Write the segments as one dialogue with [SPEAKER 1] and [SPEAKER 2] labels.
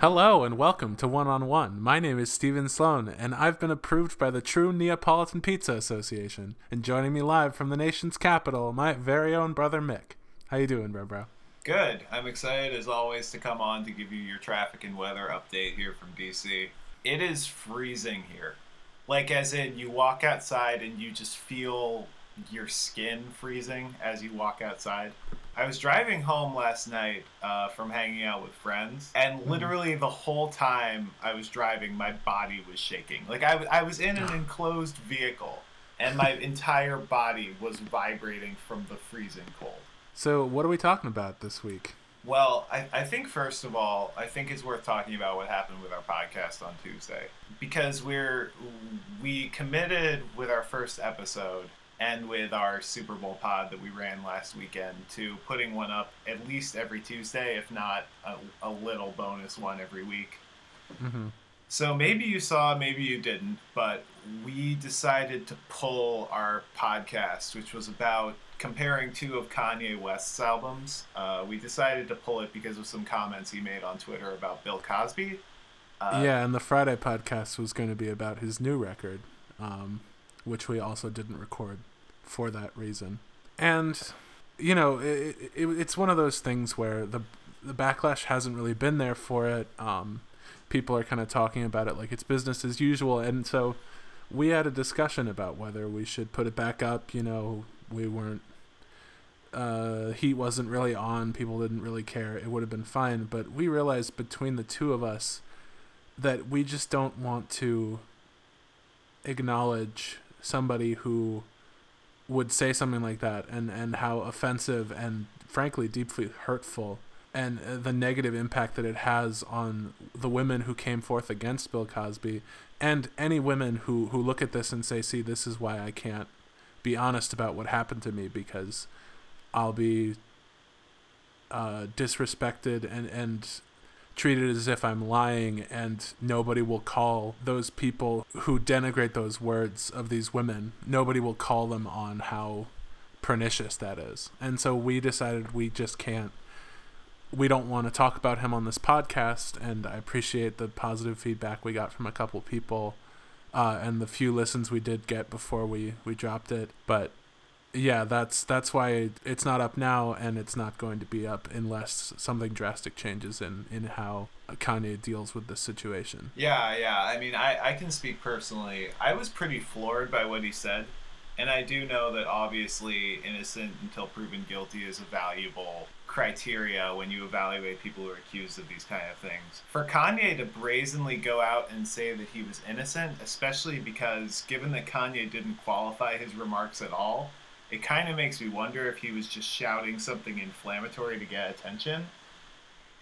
[SPEAKER 1] Hello and welcome to One on One. My name is Steven Sloan, and I've been approved by the True Neapolitan Pizza Association. And joining me live from the nation's capital, my very own brother Mick. How you doing, bro, bro?
[SPEAKER 2] Good. I'm excited as always to come on to give you your traffic and weather update here from DC. It is freezing here. Like as in you walk outside and you just feel your skin freezing as you walk outside. I was driving home last night uh, from hanging out with friends, and literally the whole time I was driving, my body was shaking. Like I, w- I was in an enclosed vehicle, and my entire body was vibrating from the freezing cold.
[SPEAKER 1] So, what are we talking about this week?
[SPEAKER 2] Well, I, I think first of all, I think it's worth talking about what happened with our podcast on Tuesday because we're we committed with our first episode and with our Super Bowl pod that we ran last weekend to putting one up at least every Tuesday, if not a, a little bonus one every week.
[SPEAKER 1] Mm-hmm.
[SPEAKER 2] So maybe you saw, maybe you didn't, but we decided to pull our podcast, which was about comparing two of Kanye West's albums. Uh, we decided to pull it because of some comments he made on Twitter about Bill Cosby.
[SPEAKER 1] Uh, yeah, and the Friday podcast was going to be about his new record, um, which we also didn't record for that reason. And you know, it, it, it's one of those things where the the backlash hasn't really been there for it. Um, people are kind of talking about it like it's business as usual. And so we had a discussion about whether we should put it back up. You know, we weren't, uh, heat wasn't really on. People didn't really care. It would have been fine. But we realized between the two of us that we just don't want to acknowledge somebody who would say something like that and, and how offensive and frankly deeply hurtful and uh, the negative impact that it has on the women who came forth against Bill Cosby and any women who, who look at this and say, see, this is why I can't be honest about what happened to me because I'll be uh, disrespected and, and treated as if I'm lying, and nobody will call those people who denigrate those words of these women, nobody will call them on how pernicious that is. And so we decided we just can't we don't want to talk about him on this podcast, and I appreciate the positive feedback we got from a couple people, uh, and the few listens we did get before we we dropped it. But yeah, that's that's why it's not up now, and it's not going to be up unless something drastic changes in in how Kanye deals with this situation.
[SPEAKER 2] Yeah, yeah. I mean, I I can speak personally. I was pretty floored by what he said. And I do know that obviously innocent until proven guilty is a valuable criteria when you evaluate people who are accused of these kind of things. For Kanye to brazenly go out and say that he was innocent, especially because given that Kanye didn't qualify his remarks at all, it kind of makes me wonder if he was just shouting something inflammatory to get attention.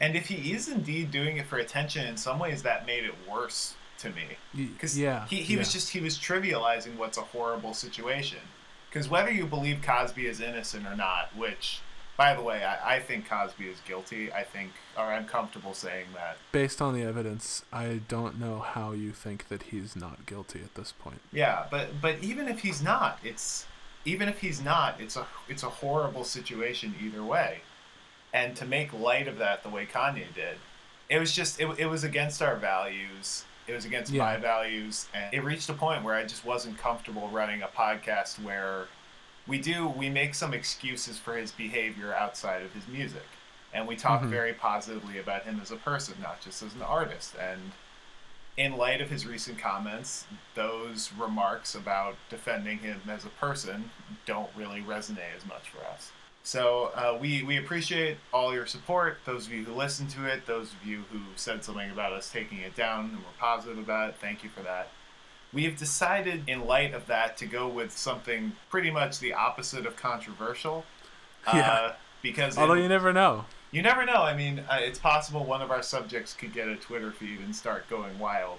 [SPEAKER 2] And if he is indeed doing it for attention, in some ways that made it worse to me. Because
[SPEAKER 1] yeah,
[SPEAKER 2] he, he
[SPEAKER 1] yeah.
[SPEAKER 2] was just he was trivializing what's a horrible situation. Because whether you believe cosby is innocent or not which by the way I, I think cosby is guilty. I think or i'm comfortable saying that.
[SPEAKER 1] Based on the evidence i don't know how you think that he's not guilty at this point.
[SPEAKER 2] Yeah but but even if he's not it's even if he's not it's a it's a horrible situation either way and to make light of that the way kanye did it was just it, it was against our values it was against yeah. my values, and it reached a point where I just wasn't comfortable running a podcast where we do we make some excuses for his behavior outside of his music, and we talk mm-hmm. very positively about him as a person, not just as an artist. And in light of his recent comments, those remarks about defending him as a person don't really resonate as much for us. So uh, we we appreciate all your support. Those of you who listened to it, those of you who said something about us taking it down and were positive about it, thank you for that. We have decided, in light of that, to go with something pretty much the opposite of controversial.
[SPEAKER 1] Yeah. Uh,
[SPEAKER 2] because
[SPEAKER 1] although you never know,
[SPEAKER 2] you never know. I mean, uh, it's possible one of our subjects could get a Twitter feed and start going wild.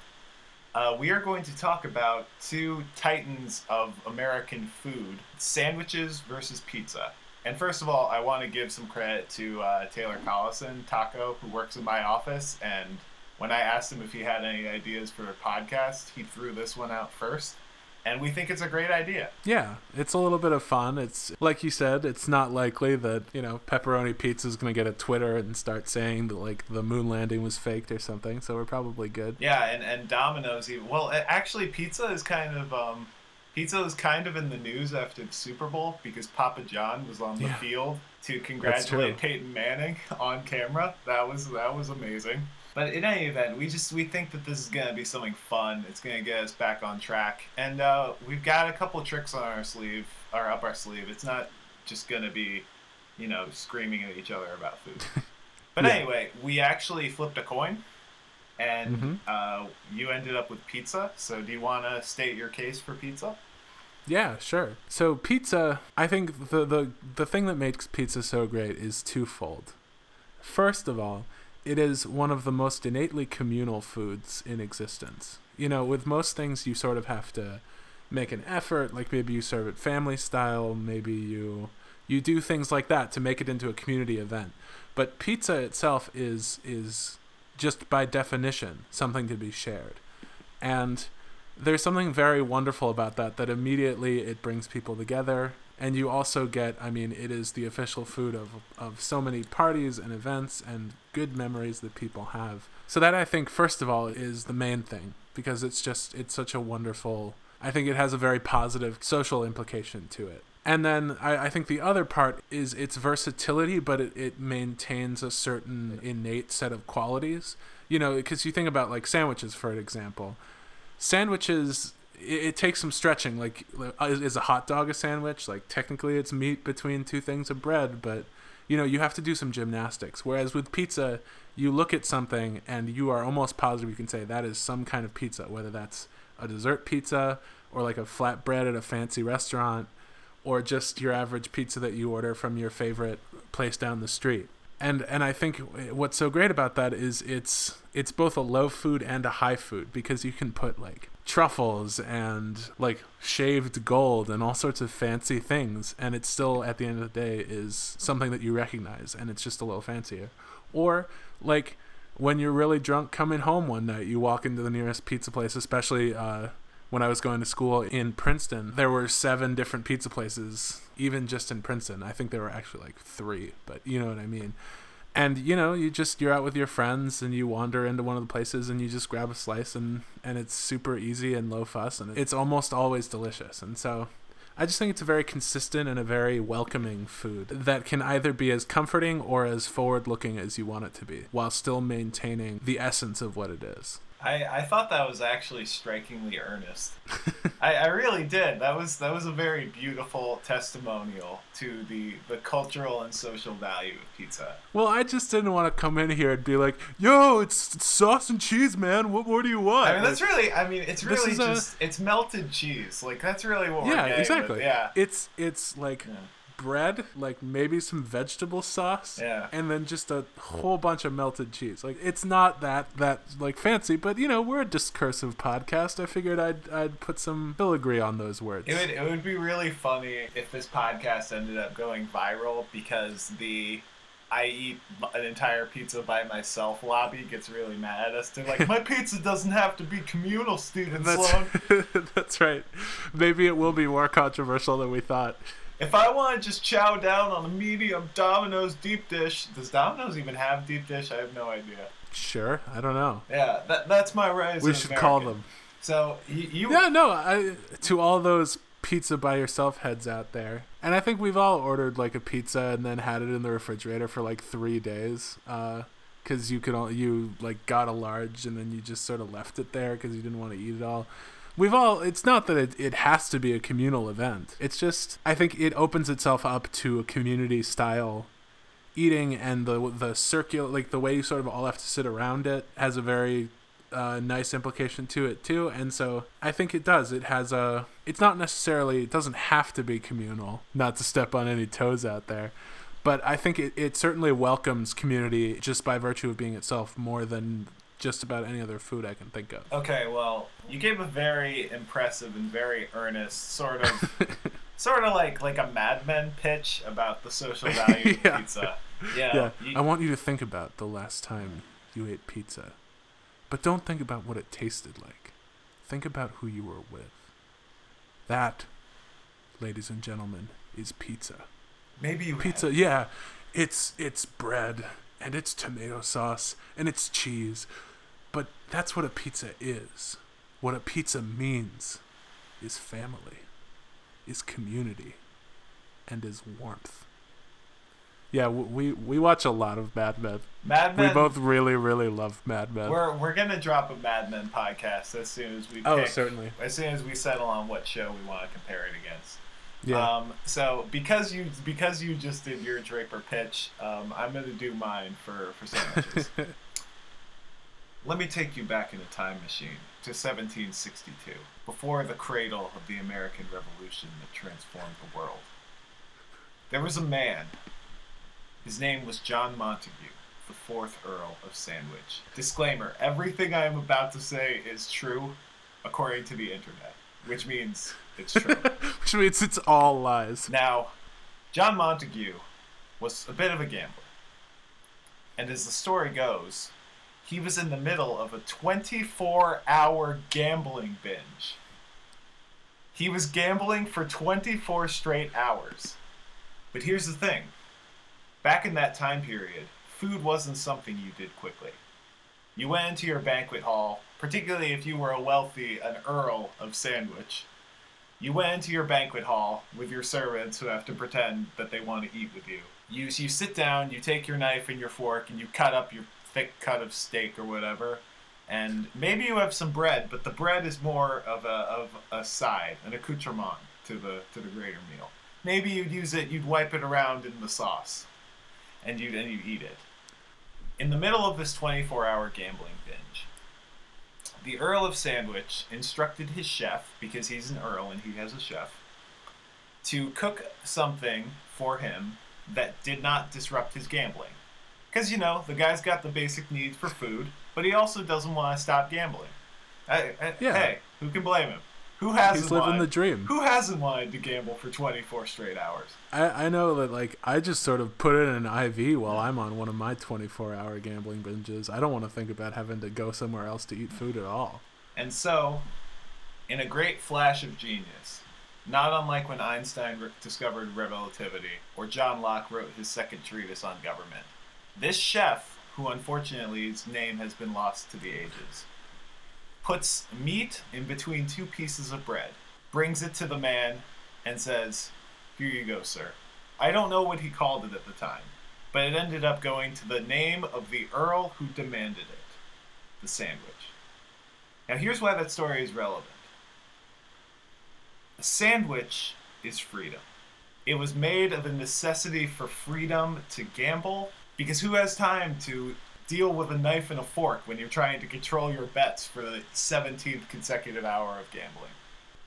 [SPEAKER 2] Uh, we are going to talk about two titans of American food: sandwiches versus pizza. And first of all, I want to give some credit to uh, Taylor Collison, Taco, who works in my office. And when I asked him if he had any ideas for a podcast, he threw this one out first. And we think it's a great idea.
[SPEAKER 1] Yeah, it's a little bit of fun. It's like you said, it's not likely that you know pepperoni pizza is going to get a Twitter and start saying that like the moon landing was faked or something. So we're probably good.
[SPEAKER 2] Yeah, and and Domino's even well, actually, pizza is kind of um, pizza is kind of in the news after the Super Bowl because Papa John was on the
[SPEAKER 1] Yeah.
[SPEAKER 2] field to congratulate. Peyton Manning on camera. That was that was amazing. But in any event, we just we think that this is gonna be something fun. It's gonna get us back on track, and uh, we've got a couple tricks on our sleeve, or up our sleeve. It's not just gonna be, you know, screaming at each other about food. But
[SPEAKER 1] Yeah.
[SPEAKER 2] anyway, we actually flipped a coin, and
[SPEAKER 1] Mhm.
[SPEAKER 2] uh, you ended up with pizza. So do you want to state your case for pizza?
[SPEAKER 1] Yeah, sure. So pizza, I think the the the thing that makes pizza so great is twofold. First of all, it is one of the most innately communal foods in existence. You know, with most things you sort of have to make an effort, like maybe you serve it family style, maybe you you do things like that to make it into a community event. But pizza itself is is just by definition something to be shared. And there's something very wonderful about that that immediately it brings people together and you also get i mean it is the official food of of so many parties and events and good memories that people have. So that i think first of all is the main thing because it's just it's such a wonderful i think it has a very positive social implication to it. And then I, I think the other part is its versatility, but it, it maintains a certain innate set of qualities. You know, because you think about like sandwiches, for example. Sandwiches it, it takes some stretching. Like uh, is, is a hot dog a sandwich? Like technically it's meat between two things of bread but you know you have to do some gymnastics. Whereas with pizza you look at something and you are almost positive you can say that is some kind of pizza whether that's a dessert pizza or like a flatbread at a fancy restaurant or just your average pizza that you order from your favorite place down the street. And and I think what's so great about that is it's it's both a low food and a high food because you can put like truffles and like shaved gold and all sorts of fancy things and it still at the end of the day is something that you recognize and it's just a little fancier or like when you're really drunk coming home one night you walk into the nearest pizza place especially uh, when I was going to school in Princeton, there were seven different pizza places, even just in Princeton. I think there were actually like three, but you know what I mean. And you know, you just you're out with your friends and you wander into one of the places and you just grab a slice and and it's super easy and low fuss and it's almost always delicious. And so I just think it's a very consistent and a very welcoming food that can either be as comforting or as forward looking as you want it to be while still maintaining the essence of what it is.
[SPEAKER 2] I, I thought that was actually strikingly earnest. I, I really did. That was that was a very beautiful testimonial to the the cultural and social value of pizza.
[SPEAKER 1] Well, I just didn't want to come in here and be like, "Yo, it's, it's sauce and cheese, man. What more do you want?"
[SPEAKER 2] I mean, that's
[SPEAKER 1] Like,
[SPEAKER 2] really. I mean, it's really
[SPEAKER 1] is a-
[SPEAKER 2] just it's melted cheese. Like that's really what we're
[SPEAKER 1] yeah, exactly.
[SPEAKER 2] With. Yeah.
[SPEAKER 1] it's it's like
[SPEAKER 2] Yeah.
[SPEAKER 1] Bread, like maybe some vegetable sauce,
[SPEAKER 2] Yeah.
[SPEAKER 1] and then just a whole bunch of melted cheese. Like it's not that that like fancy, but you know we're a discursive podcast. I figured I'd I'd put some filigree on those words.
[SPEAKER 2] It would it would be really funny if this podcast ended up going viral because the I eat an entire pizza by myself lobby gets really mad at us. They're like, my pizza doesn't have to be communal, Steven
[SPEAKER 1] that's
[SPEAKER 2] Sloan.
[SPEAKER 1] that's right. Maybe it will be more controversial than we thought.
[SPEAKER 2] If I want to just chow down on a medium Domino's deep dish, does Domino's even have deep dish? I have no idea.
[SPEAKER 1] Sure, I don't know.
[SPEAKER 2] Yeah, that, that's my rise.
[SPEAKER 1] we should
[SPEAKER 2] American.
[SPEAKER 1] call them.
[SPEAKER 2] So you, you
[SPEAKER 1] Yeah, no, I to all those pizza by yourself heads out there. And I think we've all ordered like a pizza and then had it in the refrigerator for like 3 days. Uh cuz you could all you like got a large and then you just sort of left it there cuz you didn't want to eat it all. We've all it's not that it, it has to be a communal event. It's just I think it opens itself up to a community style eating and the the circular like the way you sort of all have to sit around it has a very uh, nice implication to it too and so i think it does it has a it's not necessarily it doesn't have to be communal not to step on any toes out there but i think it, it certainly welcomes community just by virtue of being itself more than just about any other food i can think of
[SPEAKER 2] Okay, well, you gave a very impressive and very earnest sort of, sort of like like a Mad Men pitch about the social value of pizza. Yeah,
[SPEAKER 1] yeah
[SPEAKER 2] you-
[SPEAKER 1] i want you to think about the last time you ate pizza but don't think about what it tasted like think about who you were with That, ladies and gentlemen, is pizza.
[SPEAKER 2] Maybe you
[SPEAKER 1] Pizza, yeah. It's it's bread and it's tomato sauce and it's cheese. But that's what a pizza is. What a pizza means is family, is community, and is warmth. Yeah, we we watch a lot of Mad Men.
[SPEAKER 2] Mad Men.
[SPEAKER 1] We both really really love Mad Men.
[SPEAKER 2] We're we're gonna drop a Mad Men podcast as soon as we.
[SPEAKER 1] Oh, certainly.
[SPEAKER 2] As soon as we settle on what show we want to compare it against.
[SPEAKER 1] Yeah.
[SPEAKER 2] Um, so because you because you just did your Draper pitch, um, I'm gonna do mine for for sandwiches. Let me take you back in a time machine to 1762, before the cradle of the American Revolution that transformed the world. There was a man. His name was John Montagu, the fourth Earl of Sandwich. Disclaimer: Everything I am about to say is true, according to the internet, which means it's true.
[SPEAKER 1] Which means it's all lies.
[SPEAKER 2] Now, John Montagu was a bit of a gambler. And as the story goes, he was in the middle of a 24 hour gambling binge. He was gambling for 24 straight hours. But here's the thing back in that time period, food wasn't something you did quickly. You went into your banquet hall, particularly if you were a wealthy, an earl of Sandwich. You went into your banquet hall with your servants who have to pretend that they want to eat with you. You you sit down, you take your knife and your fork, and you cut up your thick cut of steak or whatever. And maybe you have some bread, but the bread is more of a of a side, an accoutrement to the to the greater meal. Maybe you'd use it, you'd wipe it around in the sauce, and you and you eat it. In the middle of this 24-hour gambling binge, the Earl of Sandwich instructed his chef, because he's an Earl and he has a chef, to cook something for him that did not disrupt his gambling. Because, you know, the guy's got the basic needs for food, but he also doesn't want to stop gambling. I, I-
[SPEAKER 1] Yeah.
[SPEAKER 2] Hey, who can blame him? Who hasn't
[SPEAKER 1] He's living
[SPEAKER 2] wanted,
[SPEAKER 1] the dream.
[SPEAKER 2] Who hasn't wanted to gamble for 24 straight hours?
[SPEAKER 1] I, I know that like I just sort of put in an IV while I'm on one of my 24 hour gambling binges. I don't want to think about having to go somewhere else to eat food at all.
[SPEAKER 2] And so, in a great flash of genius, not unlike when Einstein re- discovered relativity or John Locke wrote his second treatise on government, this chef, who unfortunately his name has been lost to the ages, puts meat in between two pieces of bread, brings it to the man, and says, Here you go, sir. I don't know what he called it at the time, but it ended up going to the name of the Earl who demanded it the sandwich. Now, here's why that story is relevant. A sandwich is freedom. It was made of a necessity for freedom to gamble, because who has time to deal with a knife and a fork when you're trying to control your bets for the 17th consecutive hour of gambling?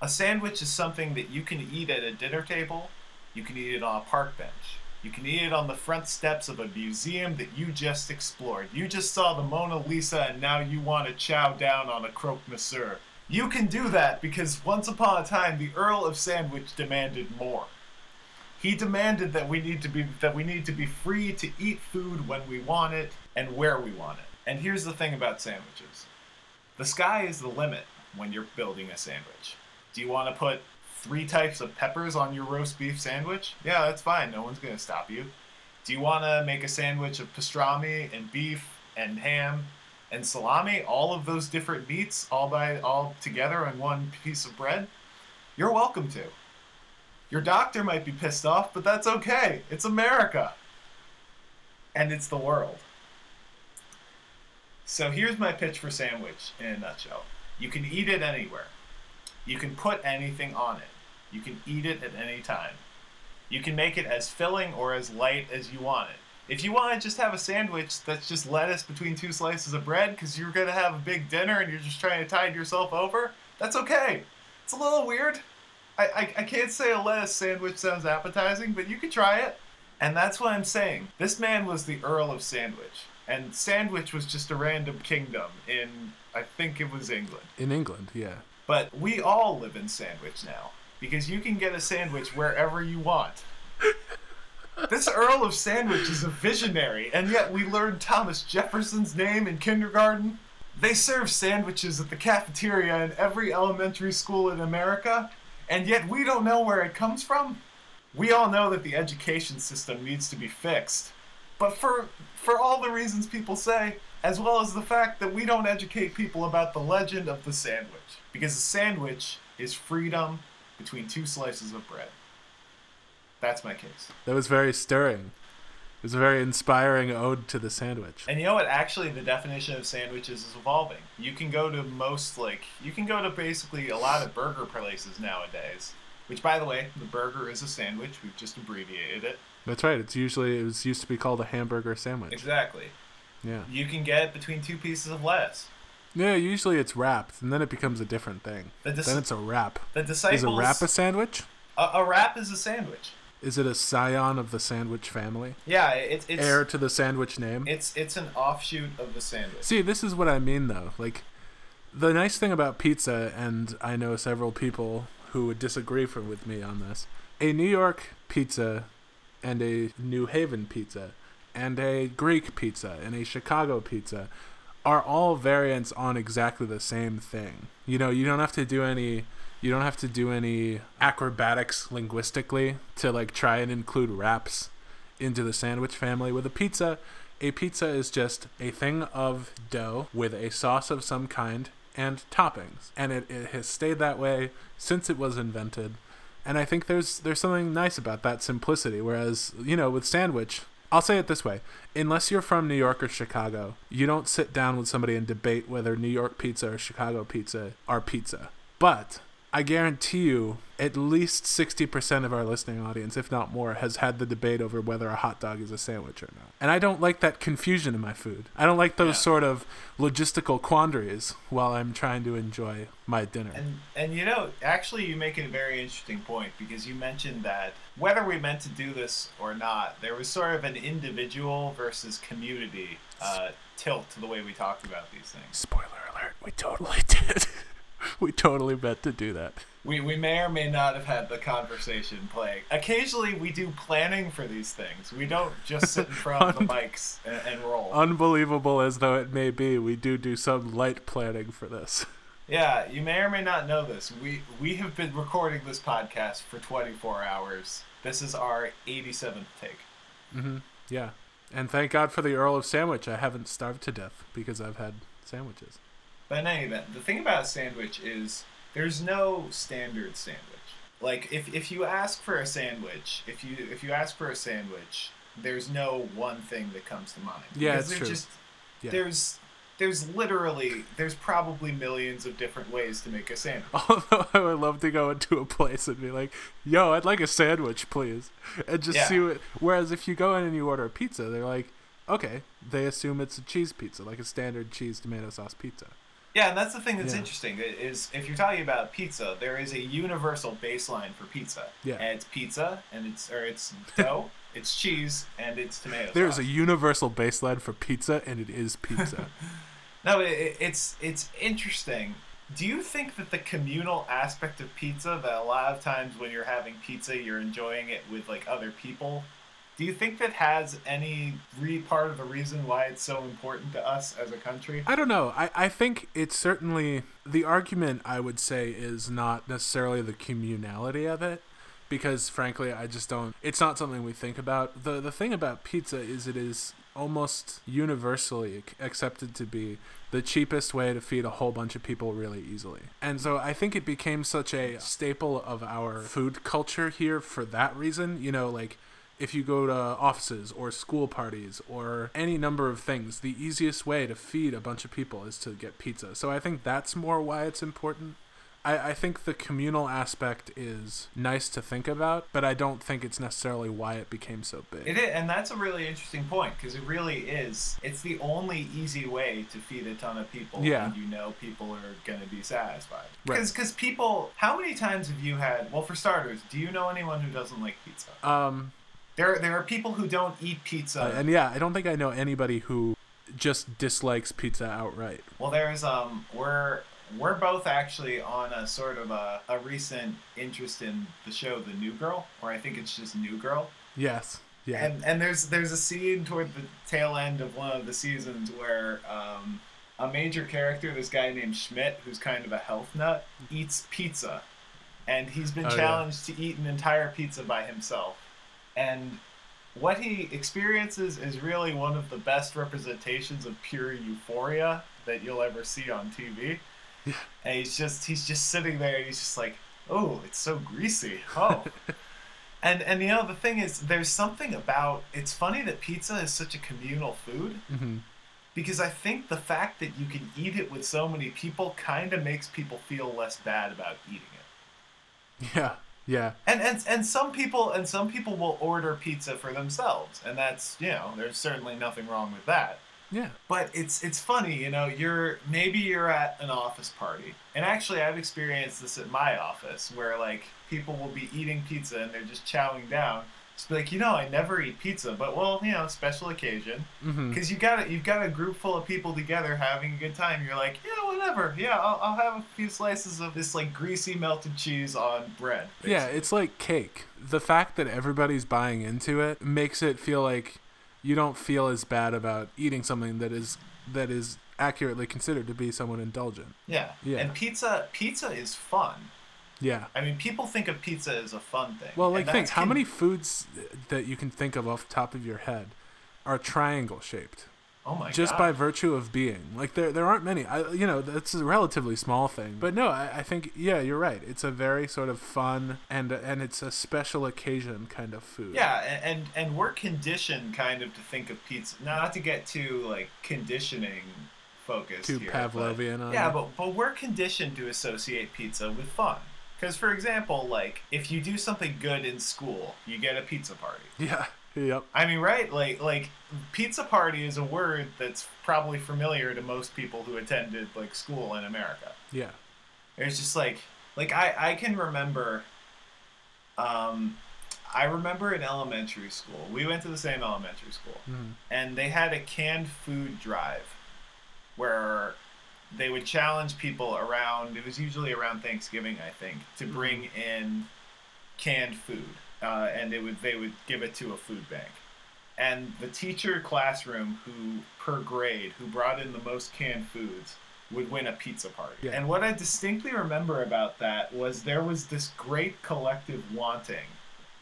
[SPEAKER 2] A sandwich is something that you can eat at a dinner table, you can eat it on a park bench. You can eat it on the front steps of a museum that you just explored. You just saw the Mona Lisa and now you want to chow down on a croque monsieur. You can do that because once upon a time the Earl of Sandwich demanded more. He demanded that we need to be that we need to be free to eat food when we want it and where we want it. And here's the thing about sandwiches. The sky is the limit when you're building a sandwich. Do you want to put three types of peppers on your roast beef sandwich? Yeah, that's fine. No one's going to stop you. Do you want to make a sandwich of pastrami and beef and ham and salami, all of those different meats all by all together on one piece of bread? You're welcome to. Your doctor might be pissed off, but that's okay. It's America. And it's the world. So here's my pitch for sandwich in a nutshell. You can eat it anywhere. You can put anything on it. You can eat it at any time. You can make it as filling or as light as you want it. If you want to just have a sandwich that's just lettuce between two slices of bread because you're going to have a big dinner and you're just trying to tide yourself over, that's okay. It's a little weird. I, I, I can't say a lettuce sandwich sounds appetizing, but you could try it. And that's what I'm saying. This man was the Earl of Sandwich. And Sandwich was just a random kingdom in, I think it was England.
[SPEAKER 1] In England, yeah.
[SPEAKER 2] But we all live in Sandwich now because you can get a sandwich wherever you want. this Earl of Sandwich is a visionary, and yet we learned Thomas Jefferson's name in kindergarten. They serve sandwiches at the cafeteria in every elementary school in America, and yet we don't know where it comes from. We all know that the education system needs to be fixed, but for for all the reasons people say, as well as the fact that we don't educate people about the legend of the sandwich, because the sandwich is freedom between two slices of bread. That's my case.
[SPEAKER 1] That was very stirring. It was a very inspiring ode to the sandwich.
[SPEAKER 2] And you know what? Actually, the definition of sandwiches is evolving. You can go to most, like, you can go to basically a lot of burger places nowadays. Which, by the way, the burger is a sandwich. We've just abbreviated it.
[SPEAKER 1] That's right. It's usually it was used to be called a hamburger sandwich.
[SPEAKER 2] Exactly.
[SPEAKER 1] Yeah.
[SPEAKER 2] You can get it between two pieces of lettuce.
[SPEAKER 1] Yeah. Usually it's wrapped, and then it becomes a different thing.
[SPEAKER 2] The dis-
[SPEAKER 1] then it's a wrap.
[SPEAKER 2] The
[SPEAKER 1] Is a wrap a sandwich?
[SPEAKER 2] a, a wrap is a sandwich.
[SPEAKER 1] Is it a scion of the sandwich family?
[SPEAKER 2] Yeah, it's it's
[SPEAKER 1] Heir to the sandwich name?
[SPEAKER 2] it's it's an offshoot of the sandwich.
[SPEAKER 1] See, this is what I mean though. Like the nice thing about pizza and I know several people who would disagree for, with me on this. A New York pizza and a New Haven pizza and a Greek pizza and a Chicago pizza are all variants on exactly the same thing. You know, you don't have to do any you don't have to do any acrobatics linguistically to like try and include wraps into the sandwich family with a pizza. A pizza is just a thing of dough with a sauce of some kind and toppings. And it, it has stayed that way since it was invented. And I think there's there's something nice about that simplicity. Whereas, you know, with sandwich, I'll say it this way. Unless you're from New York or Chicago, you don't sit down with somebody and debate whether New York pizza or Chicago pizza are pizza. But I guarantee you, at least 60% of our listening audience, if not more, has had the debate over whether a hot dog is a sandwich or not. And I don't like that confusion in my food. I don't like those
[SPEAKER 2] Yeah.
[SPEAKER 1] sort of logistical quandaries while I'm trying to enjoy my dinner.
[SPEAKER 2] And and you know, actually, you make a very interesting point because you mentioned that whether we meant to do this or not, there was sort of an individual versus community uh, tilt to the way we talked about these things.
[SPEAKER 1] Spoiler alert, we totally did. we totally meant to do that.
[SPEAKER 2] We, we may or may not have had the conversation playing. Occasionally, we do planning for these things. We don't just sit in front of the mics and, and roll.
[SPEAKER 1] Unbelievable as though it may be, we do do some light planning for this.
[SPEAKER 2] Yeah, you may or may not know this. We we have been recording this podcast for 24 hours. This is our 87th take.
[SPEAKER 1] Mm-hmm. Yeah. And thank God for the Earl of Sandwich. I haven't starved to death because I've had sandwiches.
[SPEAKER 2] But in any event, the thing about a sandwich is there's no standard sandwich. Like if, if you ask for a sandwich, if you if you ask for a sandwich, there's no one thing that comes to mind.
[SPEAKER 1] Yeah,
[SPEAKER 2] Because
[SPEAKER 1] true.
[SPEAKER 2] Just,
[SPEAKER 1] Yeah.
[SPEAKER 2] There's there's literally there's probably millions of different ways to make a sandwich.
[SPEAKER 1] Although I would love to go into a place and be like, "Yo, I'd like a sandwich, please," and just
[SPEAKER 2] Yeah.
[SPEAKER 1] see what. Whereas if you go in and you order a pizza, they're like, "Okay," they assume it's a cheese pizza, like a standard cheese tomato sauce pizza.
[SPEAKER 2] Yeah, and that's the thing that's
[SPEAKER 1] Yeah.
[SPEAKER 2] interesting is if you're talking about pizza, there is a universal baseline for pizza.
[SPEAKER 1] Yeah.
[SPEAKER 2] And it's pizza and it's or it's dough, it's cheese, and it's tomato
[SPEAKER 1] There's
[SPEAKER 2] sauce.
[SPEAKER 1] a universal baseline for pizza, and it is pizza.
[SPEAKER 2] No, it- it's it's interesting. Do you think that the communal aspect of pizza, that a lot of times when you're having pizza, you're enjoying it with like other people? Do you think that has any re- part of the reason why it's so important to us as a country?
[SPEAKER 1] I don't know. I, I think it's certainly the argument I would say is not necessarily the communality of it because frankly I just don't it's not something we think about. The the thing about pizza is it is almost universally accepted to be the cheapest way to feed a whole bunch of people really easily. And so I think it became such a staple of our food culture here for that reason, you know, like if you go to offices or school parties or any number of things, the easiest way to feed a bunch of people is to get pizza. So I think that's more why it's important. I, I think the communal aspect is nice to think about, but I don't think it's necessarily why it became so big.
[SPEAKER 2] It is, and that's a really interesting point because it really is. It's the only easy way to feed a ton of people,
[SPEAKER 1] Yeah.
[SPEAKER 2] and you know people are going to be satisfied.
[SPEAKER 1] Right.
[SPEAKER 2] Because people, how many times have you had? Well, for starters, do you know anyone who doesn't like pizza?
[SPEAKER 1] um,
[SPEAKER 2] There, there are people who don't eat pizza.
[SPEAKER 1] and yeah, I don't think I know anybody who just dislikes pizza outright.
[SPEAKER 2] Well, there's um, we're we're both actually on a sort of a, a recent interest in the show The New Girl, or I think it's just New Girl.
[SPEAKER 1] Yes. Yeah.
[SPEAKER 2] And and there's there's a scene toward the tail end of one of the seasons where um, a major character, this guy named Schmidt, who's kind of a health nut, eats pizza, and he's been
[SPEAKER 1] Oh, yeah.
[SPEAKER 2] challenged to eat an entire pizza by himself. And what he experiences is really one of the best representations of pure euphoria that you'll ever see on TV.
[SPEAKER 1] Yeah.
[SPEAKER 2] And he's just he's just sitting there and he's just like, "Oh, it's so greasy." Oh. and and you know the thing is there's something about it's funny that pizza is such a communal food
[SPEAKER 1] hmm
[SPEAKER 2] because I think the fact that you can eat it with so many people kind of makes people feel less bad about eating it.
[SPEAKER 1] Yeah, yeah,
[SPEAKER 2] And, and and some people and some people will order pizza for themselves, and that's you know there's certainly nothing wrong with that.
[SPEAKER 1] yeah.
[SPEAKER 2] But it's it's funny, you know, you're maybe you're at an office party, and actually I've experienced this at my office where like people will be eating pizza and they're just chowing down. Just like, you know, I never eat pizza, but well, you know, special occasion.
[SPEAKER 1] Mm-hmm.
[SPEAKER 2] Because you got you've got a group full of people together having a good time. You're like, yeah, whatever. Yeah, I'll, I'll have a few slices of this like greasy melted cheese on bread.
[SPEAKER 1] Yeah, it's like cake. The fact that everybody's buying into it makes it feel like you don't feel as bad about eating something that is that is accurately considered to be somewhat indulgent.
[SPEAKER 2] yeah,
[SPEAKER 1] Yeah.
[SPEAKER 2] And pizza, pizza is fun.
[SPEAKER 1] Yeah.
[SPEAKER 2] I mean, people think of pizza as a fun thing.
[SPEAKER 1] Well, like think how
[SPEAKER 2] con-
[SPEAKER 1] many foods that you can think of off the top of your head are triangle shaped
[SPEAKER 2] Oh my God.
[SPEAKER 1] just
[SPEAKER 2] god!
[SPEAKER 1] by virtue of being. Like there there aren't many. I you know, that's a relatively small thing. But no, I, I think yeah, you're right. It's a very sort of fun and and it's a special occasion kind of food.
[SPEAKER 2] Yeah, and and we're conditioned kind of to think of pizza. Not to get too like conditioning focused
[SPEAKER 1] Too
[SPEAKER 2] here, but-
[SPEAKER 1] Pavlovian on
[SPEAKER 2] Yeah, but but we're conditioned to associate pizza with fun. Because for example, like if you do something good in school, you get a pizza party.
[SPEAKER 1] Yeah. Yep.
[SPEAKER 2] I mean, right? Like like pizza party is a word that's probably familiar to most people who attended like school in America.
[SPEAKER 1] Yeah.
[SPEAKER 2] It's just like like I I can remember um I remember in elementary school. We went to the same elementary school
[SPEAKER 1] Mhm.
[SPEAKER 2] and they had a canned food drive where they would challenge people around it was usually around Thanksgiving, I think, to bring in canned food. Uh, and it would they would give it to a food bank. And the teacher classroom who per grade who brought in the most canned foods would win a pizza party.
[SPEAKER 1] Yeah.
[SPEAKER 2] And what I distinctly remember about that was there was this great collective wanting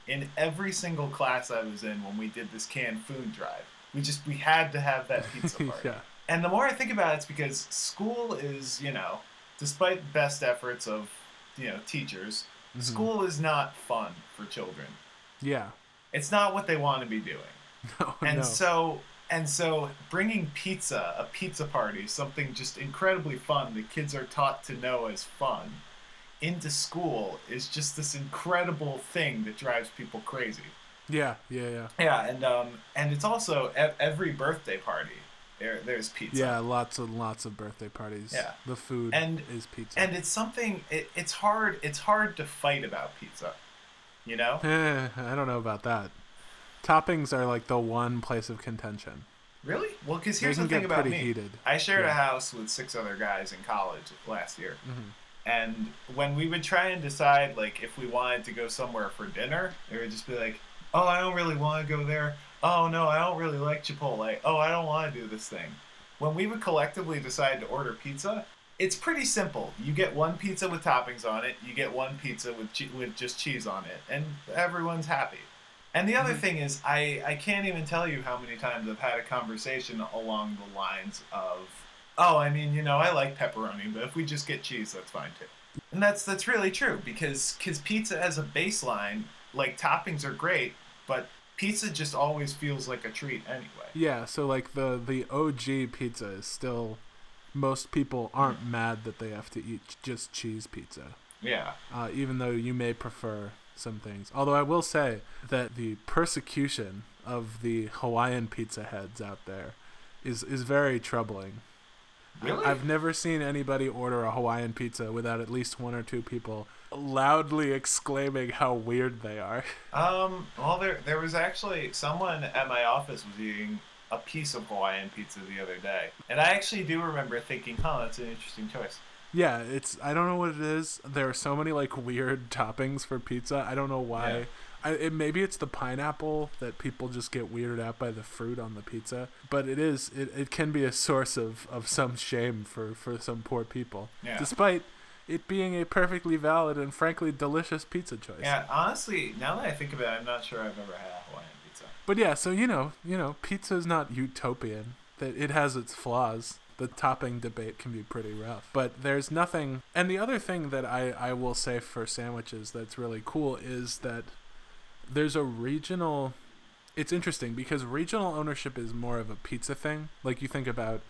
[SPEAKER 2] in every single class I was in when we did this canned food drive. We just we had to have that pizza party.
[SPEAKER 1] yeah.
[SPEAKER 2] And the more I think about it, it's because school is, you know, despite best efforts of, you know, teachers,
[SPEAKER 1] Mhm.
[SPEAKER 2] school is not fun for children.
[SPEAKER 1] Yeah.
[SPEAKER 2] It's not what they want to be doing.
[SPEAKER 1] No.
[SPEAKER 2] And
[SPEAKER 1] no.
[SPEAKER 2] so and so bringing pizza, a pizza party, something just incredibly fun that kids are taught to know as fun, into school is just this incredible thing that drives people crazy.
[SPEAKER 1] yeah. Yeah. Yeah.
[SPEAKER 2] Yeah, and um and it's also every birthday party there there's pizza.
[SPEAKER 1] Yeah. Lots and lots of birthday parties.
[SPEAKER 2] Yeah.
[SPEAKER 1] The food
[SPEAKER 2] And-
[SPEAKER 1] is pizza.
[SPEAKER 2] and it's something it, it's hard it's hard to fight about pizza you know
[SPEAKER 1] Eh, I don't know about that. Toppings are like the one place of contention.
[SPEAKER 2] really well because here's the thing
[SPEAKER 1] get
[SPEAKER 2] about
[SPEAKER 1] pretty
[SPEAKER 2] me
[SPEAKER 1] heated.
[SPEAKER 2] i shared a house with six other guys in college last year
[SPEAKER 1] Mhm.
[SPEAKER 2] and when we would try and decide like if we wanted to go somewhere for dinner it would just be like oh i don't really want to go there oh no i don't really like chipotle. Oh i don't want to do this thing. When we would collectively decide to order pizza it's pretty simple. You get one pizza with toppings on it you get one pizza with che- with just cheese on it and everyone's happy. And the other
[SPEAKER 1] Mhm.
[SPEAKER 2] thing is I, I can't even tell you how many times i've had a conversation along the lines of oh i mean you know i like pepperoni but if we just get cheese that's fine too. And that's that's really true because because pizza as a baseline, like toppings are great, but pizza just always feels like a treat anyway.
[SPEAKER 1] Yeah. So like the the OG pizza is still. Most people aren't mad that they have to eat just cheese pizza.
[SPEAKER 2] Yeah.
[SPEAKER 1] uh, even though you may prefer some things. Although I will say that the persecution of the Hawaiian pizza heads out there is is very troubling.
[SPEAKER 2] Really?
[SPEAKER 1] I've never seen anybody order a Hawaiian pizza without at least one or two people loudly exclaiming how weird they are.
[SPEAKER 2] Um. Well, there there was actually someone at my office was eating a piece of Hawaiian pizza the other day, and I actually do remember thinking, "Huh, that's an interesting choice."
[SPEAKER 1] Yeah, it's I don't know what it is. There are so many like weird toppings for pizza. I don't know why.
[SPEAKER 2] Yeah.
[SPEAKER 1] I, it, maybe it's the pineapple that people just get weirded out by the fruit on the pizza. But it is it, it can be a source of, of some shame for, for some poor people.
[SPEAKER 2] Yeah.
[SPEAKER 1] Despite it being a perfectly valid and frankly delicious pizza choice.
[SPEAKER 2] Yeah, honestly, now that I think of it, I'm not sure I've ever had a Hawaiian pizza.
[SPEAKER 1] But yeah, so you know, you know, pizza is not utopian. That it has its flaws. The topping debate can be pretty rough. But there's nothing and the other thing that I, I will say for sandwiches that's really cool is that there's a regional it's interesting because regional ownership is more of a pizza thing. Like you think about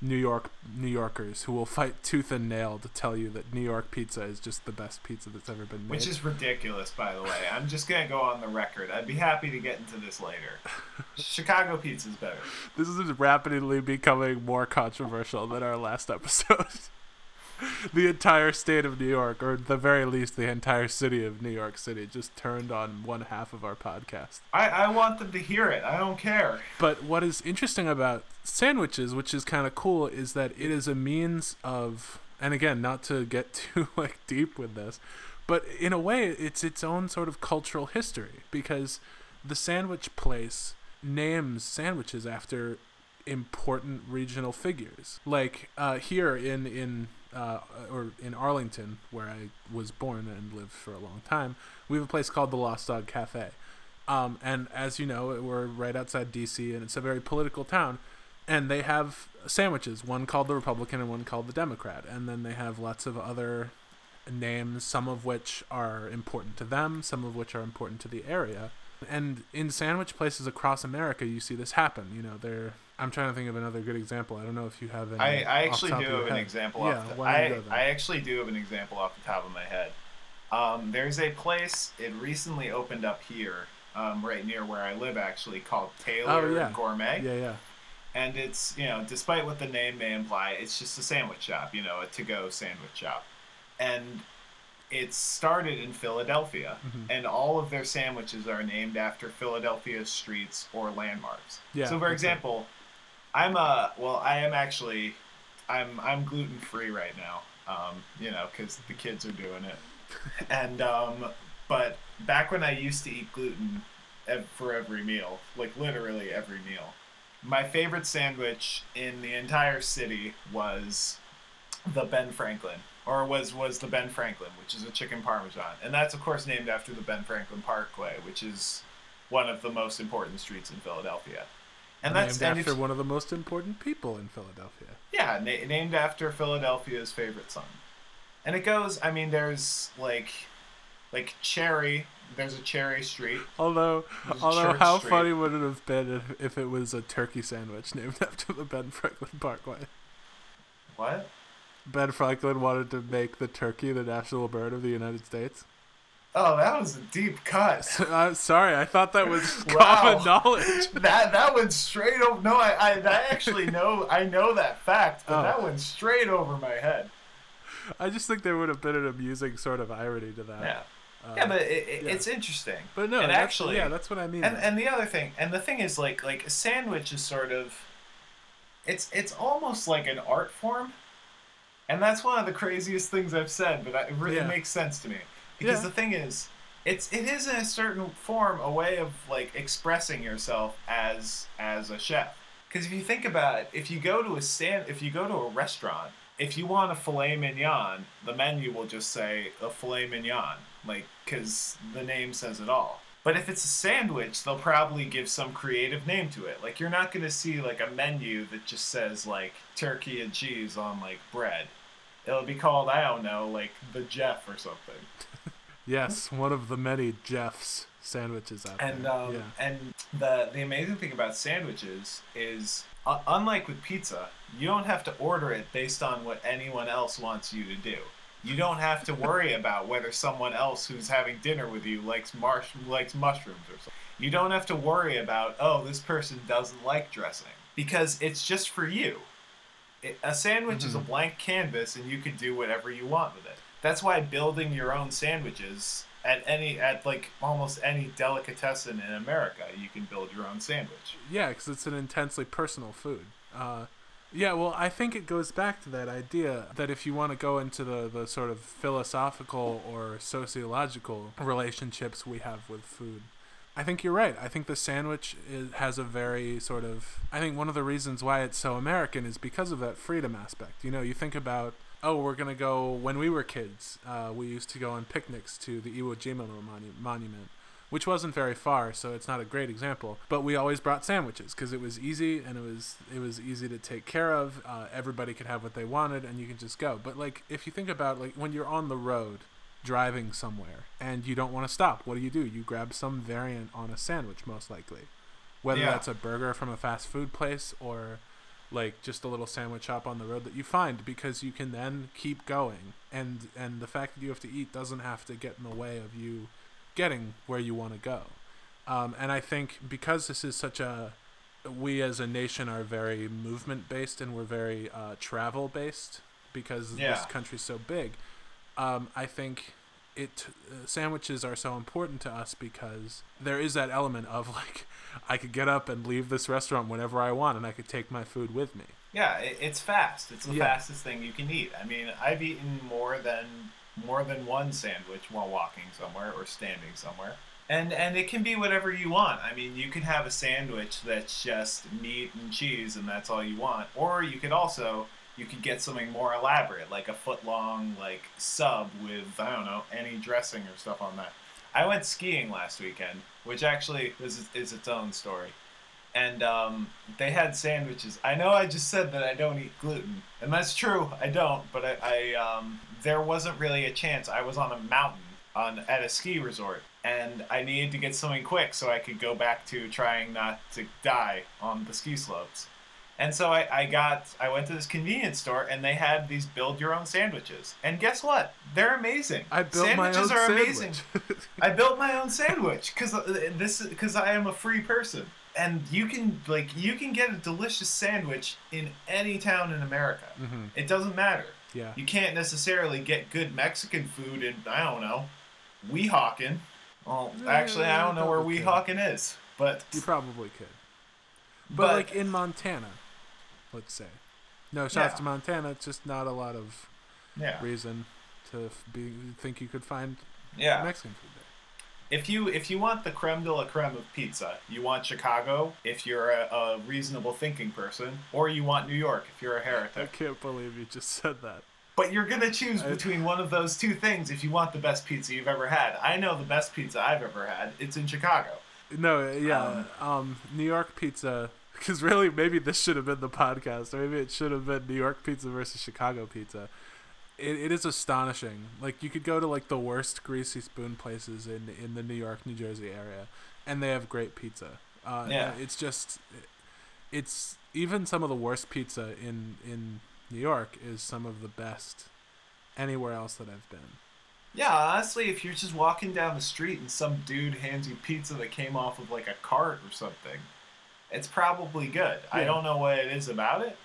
[SPEAKER 1] New York New Yorkers who will fight tooth and nail to tell you that New York pizza is just the best pizza that's ever been made.
[SPEAKER 2] Which is ridiculous, by the way. I'm just gonna go on the record. I'd be happy to get into this later. Chicago pizza is better.
[SPEAKER 1] This is rapidly becoming more controversial than our last episode. the entire state of New York, or at the very least, the entire city of New York City, just turned on one half of our podcast.
[SPEAKER 2] I, I want them to hear it. I don't care.
[SPEAKER 1] But what is interesting about sandwiches, which is kind of cool, is that it is a means of, and again, not to get too like deep with this, but in a way, it's its own sort of cultural history because the sandwich place names sandwiches after important regional figures. Like uh, here in in uh, or in Arlington, where I was born and lived for a long time, we have a place called the Lost Dog Cafe. Um, and as you know, we're right outside D.C. and it's a very political town. And they have sandwiches, one called the Republican and one called the Democrat. And then they have lots of other names, some of which are important to them, some of which are important to the area. And in sandwich places across America, you see this happen. You know, they're I'm trying to think of another good example. I don't know if you have any.
[SPEAKER 2] I, I actually do have an example.
[SPEAKER 1] Yeah,
[SPEAKER 2] off the, I. I actually do have an example off the top of my head. Um, there's a place it recently opened up here, um, right near where I live, actually called Taylor
[SPEAKER 1] Oh, yeah.
[SPEAKER 2] Gourmet.
[SPEAKER 1] Yeah, yeah.
[SPEAKER 2] And it's you know, despite what the name may imply, it's just a sandwich shop. You know, a to-go sandwich shop, and it started in Philadelphia,
[SPEAKER 1] Mhm.
[SPEAKER 2] and all of their sandwiches are named after Philadelphia streets or landmarks.
[SPEAKER 1] Yeah,
[SPEAKER 2] So, for example, I'm a well, I am actually, I'm I'm gluten free right now. Um, you know, because the kids are doing it, and um, but back when I used to eat gluten for every meal, like literally every meal, my favorite sandwich in the entire city was the Ben Franklin, or was was the Ben Franklin, which is a chicken parmesan, and that's of course named after the Ben Franklin Parkway, which is one of the most important streets in Philadelphia. And that's
[SPEAKER 1] named
[SPEAKER 2] and
[SPEAKER 1] after one of the most important people in Philadelphia.
[SPEAKER 2] yeah, na- named after Philadelphia's favorite son. And it goes. I mean, there's like, like Cherry. There's a Cherry Street.
[SPEAKER 1] Although, although, how
[SPEAKER 2] Street.
[SPEAKER 1] funny would it have been if, if it was a turkey sandwich named after the Ben Franklin Parkway?
[SPEAKER 2] What?
[SPEAKER 1] Ben Franklin wanted to make the turkey the national bird of the United States.
[SPEAKER 2] Oh, that was a deep cut.
[SPEAKER 1] I'm sorry, I thought that was
[SPEAKER 2] Wow.
[SPEAKER 1] common knowledge.
[SPEAKER 2] that that went straight over. No, I, I, I actually know. I know that fact, but
[SPEAKER 1] Oh.
[SPEAKER 2] that went straight over my head.
[SPEAKER 1] I just think there would have been an amusing sort of irony to that.
[SPEAKER 2] Yeah.
[SPEAKER 1] Uh,
[SPEAKER 2] Yeah, but it, it,
[SPEAKER 1] yeah.
[SPEAKER 2] it's interesting.
[SPEAKER 1] but no,
[SPEAKER 2] and actually-
[SPEAKER 1] yeah, that's what I mean.
[SPEAKER 2] and and the other thing and the thing is like like a sandwich is sort of it's it's almost like an art form and that's one of the craziest things i've said but it really
[SPEAKER 1] Yeah.
[SPEAKER 2] makes sense to me because
[SPEAKER 1] Yeah.
[SPEAKER 2] the thing is it's it is in a certain form a way of like expressing yourself as as a chef. Because if you think about it if you go to a stand if you go to a restaurant if you want a filet mignon the menu will just say a filet mignon like because the name says it all. But if it's a sandwich they'll probably give some creative name to it. Like you're not going to see like a menu that just says like turkey and cheese on like bread. It'll be called i don't know like the jeff or something
[SPEAKER 1] yes, one of the many Jeff's sandwiches out
[SPEAKER 2] And
[SPEAKER 1] there.
[SPEAKER 2] um,
[SPEAKER 1] yeah.
[SPEAKER 2] and the the amazing thing about sandwiches is, uh, unlike with pizza, you don't have to order it based on what anyone else wants you to do. You don't have to worry about whether someone else who's having dinner with you likes marsh likes mushrooms or something. You don't have to worry about oh this person doesn't like dressing because it's just for you. It, a sandwich is a
[SPEAKER 1] Mhm.
[SPEAKER 2] blank canvas and you can do whatever you want with it. That's why building your own sandwiches at any at like almost any delicatessen in America, you can build your own sandwich.
[SPEAKER 1] Yeah, because it's an intensely personal food. Uh, yeah, well, I think it goes back to that idea that if you want to go into the, the sort of philosophical or sociological relationships we have with food, I think you're right. I think the sandwich is, has a very sort of. I think one of the reasons why it's so American is because of that freedom aspect. You know, you think about oh, we're gonna go. When we were kids, uh, we used to go on picnics to the Iwo Jima monu- monument, which wasn't very far, so it's not a great example. But we always brought sandwiches because it was easy and it was it was easy to take care of. Uh, everybody could have what they wanted, and you can just go. But like if you think about like when you're on the road driving somewhere and you don't want to stop, what do you do? You grab some variant on a sandwich, most likely, whether
[SPEAKER 2] Yeah.
[SPEAKER 1] that's a burger from a fast food place or like just a little sandwich shop on the road that you find because you can then keep going. And and the fact that you have to eat doesn't have to get in the way of you getting where you want to go. Um, and i think because this is such a we as a nation are very movement based and we're very uh, travel based because this country's so big um, i think it uh, sandwiches are so important to us because there is that element of like I could get up and leave this restaurant whenever I want and I could take my food with me.
[SPEAKER 2] Yeah, it, it's fast. It's the
[SPEAKER 1] Yeah.
[SPEAKER 2] fastest thing you can eat. I mean, I've eaten more than more than one sandwich while walking somewhere or standing somewhere. And and it can be whatever you want. I mean, you can have a sandwich that's just meat and cheese and that's all you want, or you could also you could get something more elaborate, like a foot long like sub with I don't know any dressing or stuff on that. I went skiing last weekend, which actually is is its own story and um, they had sandwiches. I know I just said that I don't eat gluten, and that's true. I don't, but I, I um, there wasn't really a chance. I was on a mountain on at a ski resort, and I needed to get something quick so I could go back to trying not to die on the ski slopes. And so I, I got I went to this convenience store and they had these build your own sandwiches. And guess what? They're amazing.
[SPEAKER 1] I built
[SPEAKER 2] sandwiches
[SPEAKER 1] my own
[SPEAKER 2] are
[SPEAKER 1] sandwich.
[SPEAKER 2] amazing. I built my own sandwich because this because I am a free person, and you can like you can get a delicious sandwich in any town in America.
[SPEAKER 1] Mhm.
[SPEAKER 2] It doesn't matter.
[SPEAKER 1] Yeah.
[SPEAKER 2] You can't necessarily get good Mexican food in I don't know, Weehawken. Well, actually, I don't know where. Weehawken is, but
[SPEAKER 1] You probably could. But,
[SPEAKER 2] But-
[SPEAKER 1] like in Montana, let's say. No shots
[SPEAKER 2] Yeah.
[SPEAKER 1] to Montana, it's just not a lot of
[SPEAKER 2] yeah,
[SPEAKER 1] reason to be think you could find
[SPEAKER 2] yeah.
[SPEAKER 1] Mexican food there.
[SPEAKER 2] If you if you want the creme de la creme of pizza, you want Chicago if you're a, a reasonable thinking person, or you want New York if you're a heretic.
[SPEAKER 1] I can't believe you just said that.
[SPEAKER 2] But you're gonna choose between one of those two things if you want the best pizza you've ever had. I know the best pizza I've ever had. It's in Chicago.
[SPEAKER 1] No, yeah, um, New York pizza. Because really, maybe this should have been the podcast, or maybe it should have been New York pizza versus Chicago pizza. It, it is astonishing. Like you could go to like the worst greasy spoon places in in the New York, New Jersey area, and they have great pizza. Uh,
[SPEAKER 2] Yeah.
[SPEAKER 1] it's just, it's even some of the worst pizza in in New York is some of the best anywhere else that I've been.
[SPEAKER 2] Yeah, honestly, if you're just walking down the street and some dude hands you pizza that came off of like a cart or something, it's probably good. I don't know what it is about it,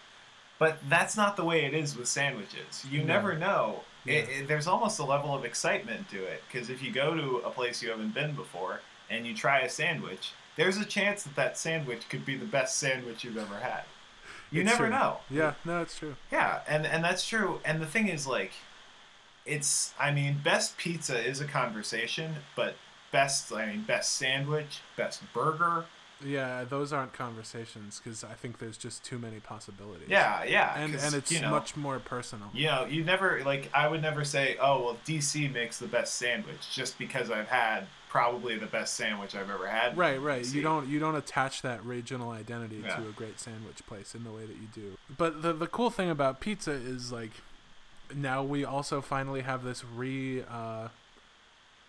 [SPEAKER 2] but that's not the way it is with sandwiches. You
[SPEAKER 1] No.
[SPEAKER 2] never know. It, it, there's almost a level of excitement to it because if you go to a place you haven't been before and you try a sandwich, there's a chance that that sandwich could be the best sandwich you've ever had. You
[SPEAKER 1] It's
[SPEAKER 2] never
[SPEAKER 1] true.
[SPEAKER 2] know.
[SPEAKER 1] Yeah, no, it's true.
[SPEAKER 2] Yeah, and and that's true. And the thing is, like, it's I mean, best pizza is a conversation, but best I mean, best sandwich, best burger.
[SPEAKER 1] Yeah, those aren't conversations because I think there's just too many possibilities.
[SPEAKER 2] Yeah, yeah,
[SPEAKER 1] and and it's
[SPEAKER 2] you know,
[SPEAKER 1] much more personal.
[SPEAKER 2] You know, you never like I would never say, oh well, DC makes the best sandwich just because I've had probably the best sandwich I've ever had.
[SPEAKER 1] Right, right.
[SPEAKER 2] DC.
[SPEAKER 1] You don't you don't attach that regional identity
[SPEAKER 2] Yeah.
[SPEAKER 1] to a great sandwich place in the way that you do. But the the cool thing about pizza is like now we also finally have this re uh,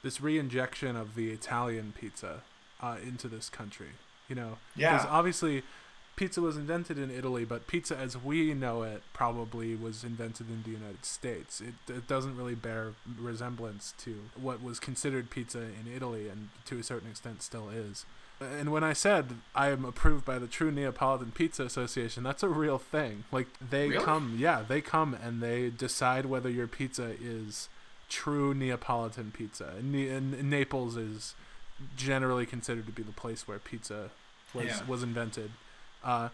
[SPEAKER 1] this re-injection of the Italian pizza uh, into this country. You know,
[SPEAKER 2] Yeah.
[SPEAKER 1] obviously pizza was invented in Italy, but pizza as we know it probably was invented in the United States. It, it doesn't really bear resemblance to what was considered pizza in Italy and to a certain extent still is. And when I said I am approved by the True Neapolitan Pizza Association, that's a real thing. Like they
[SPEAKER 2] Really?
[SPEAKER 1] come, yeah, they come and they decide whether your pizza is true Neapolitan pizza. And, Ne- and Naples is generally considered to be the place where pizza was
[SPEAKER 2] Yeah.
[SPEAKER 1] was invented. Uh,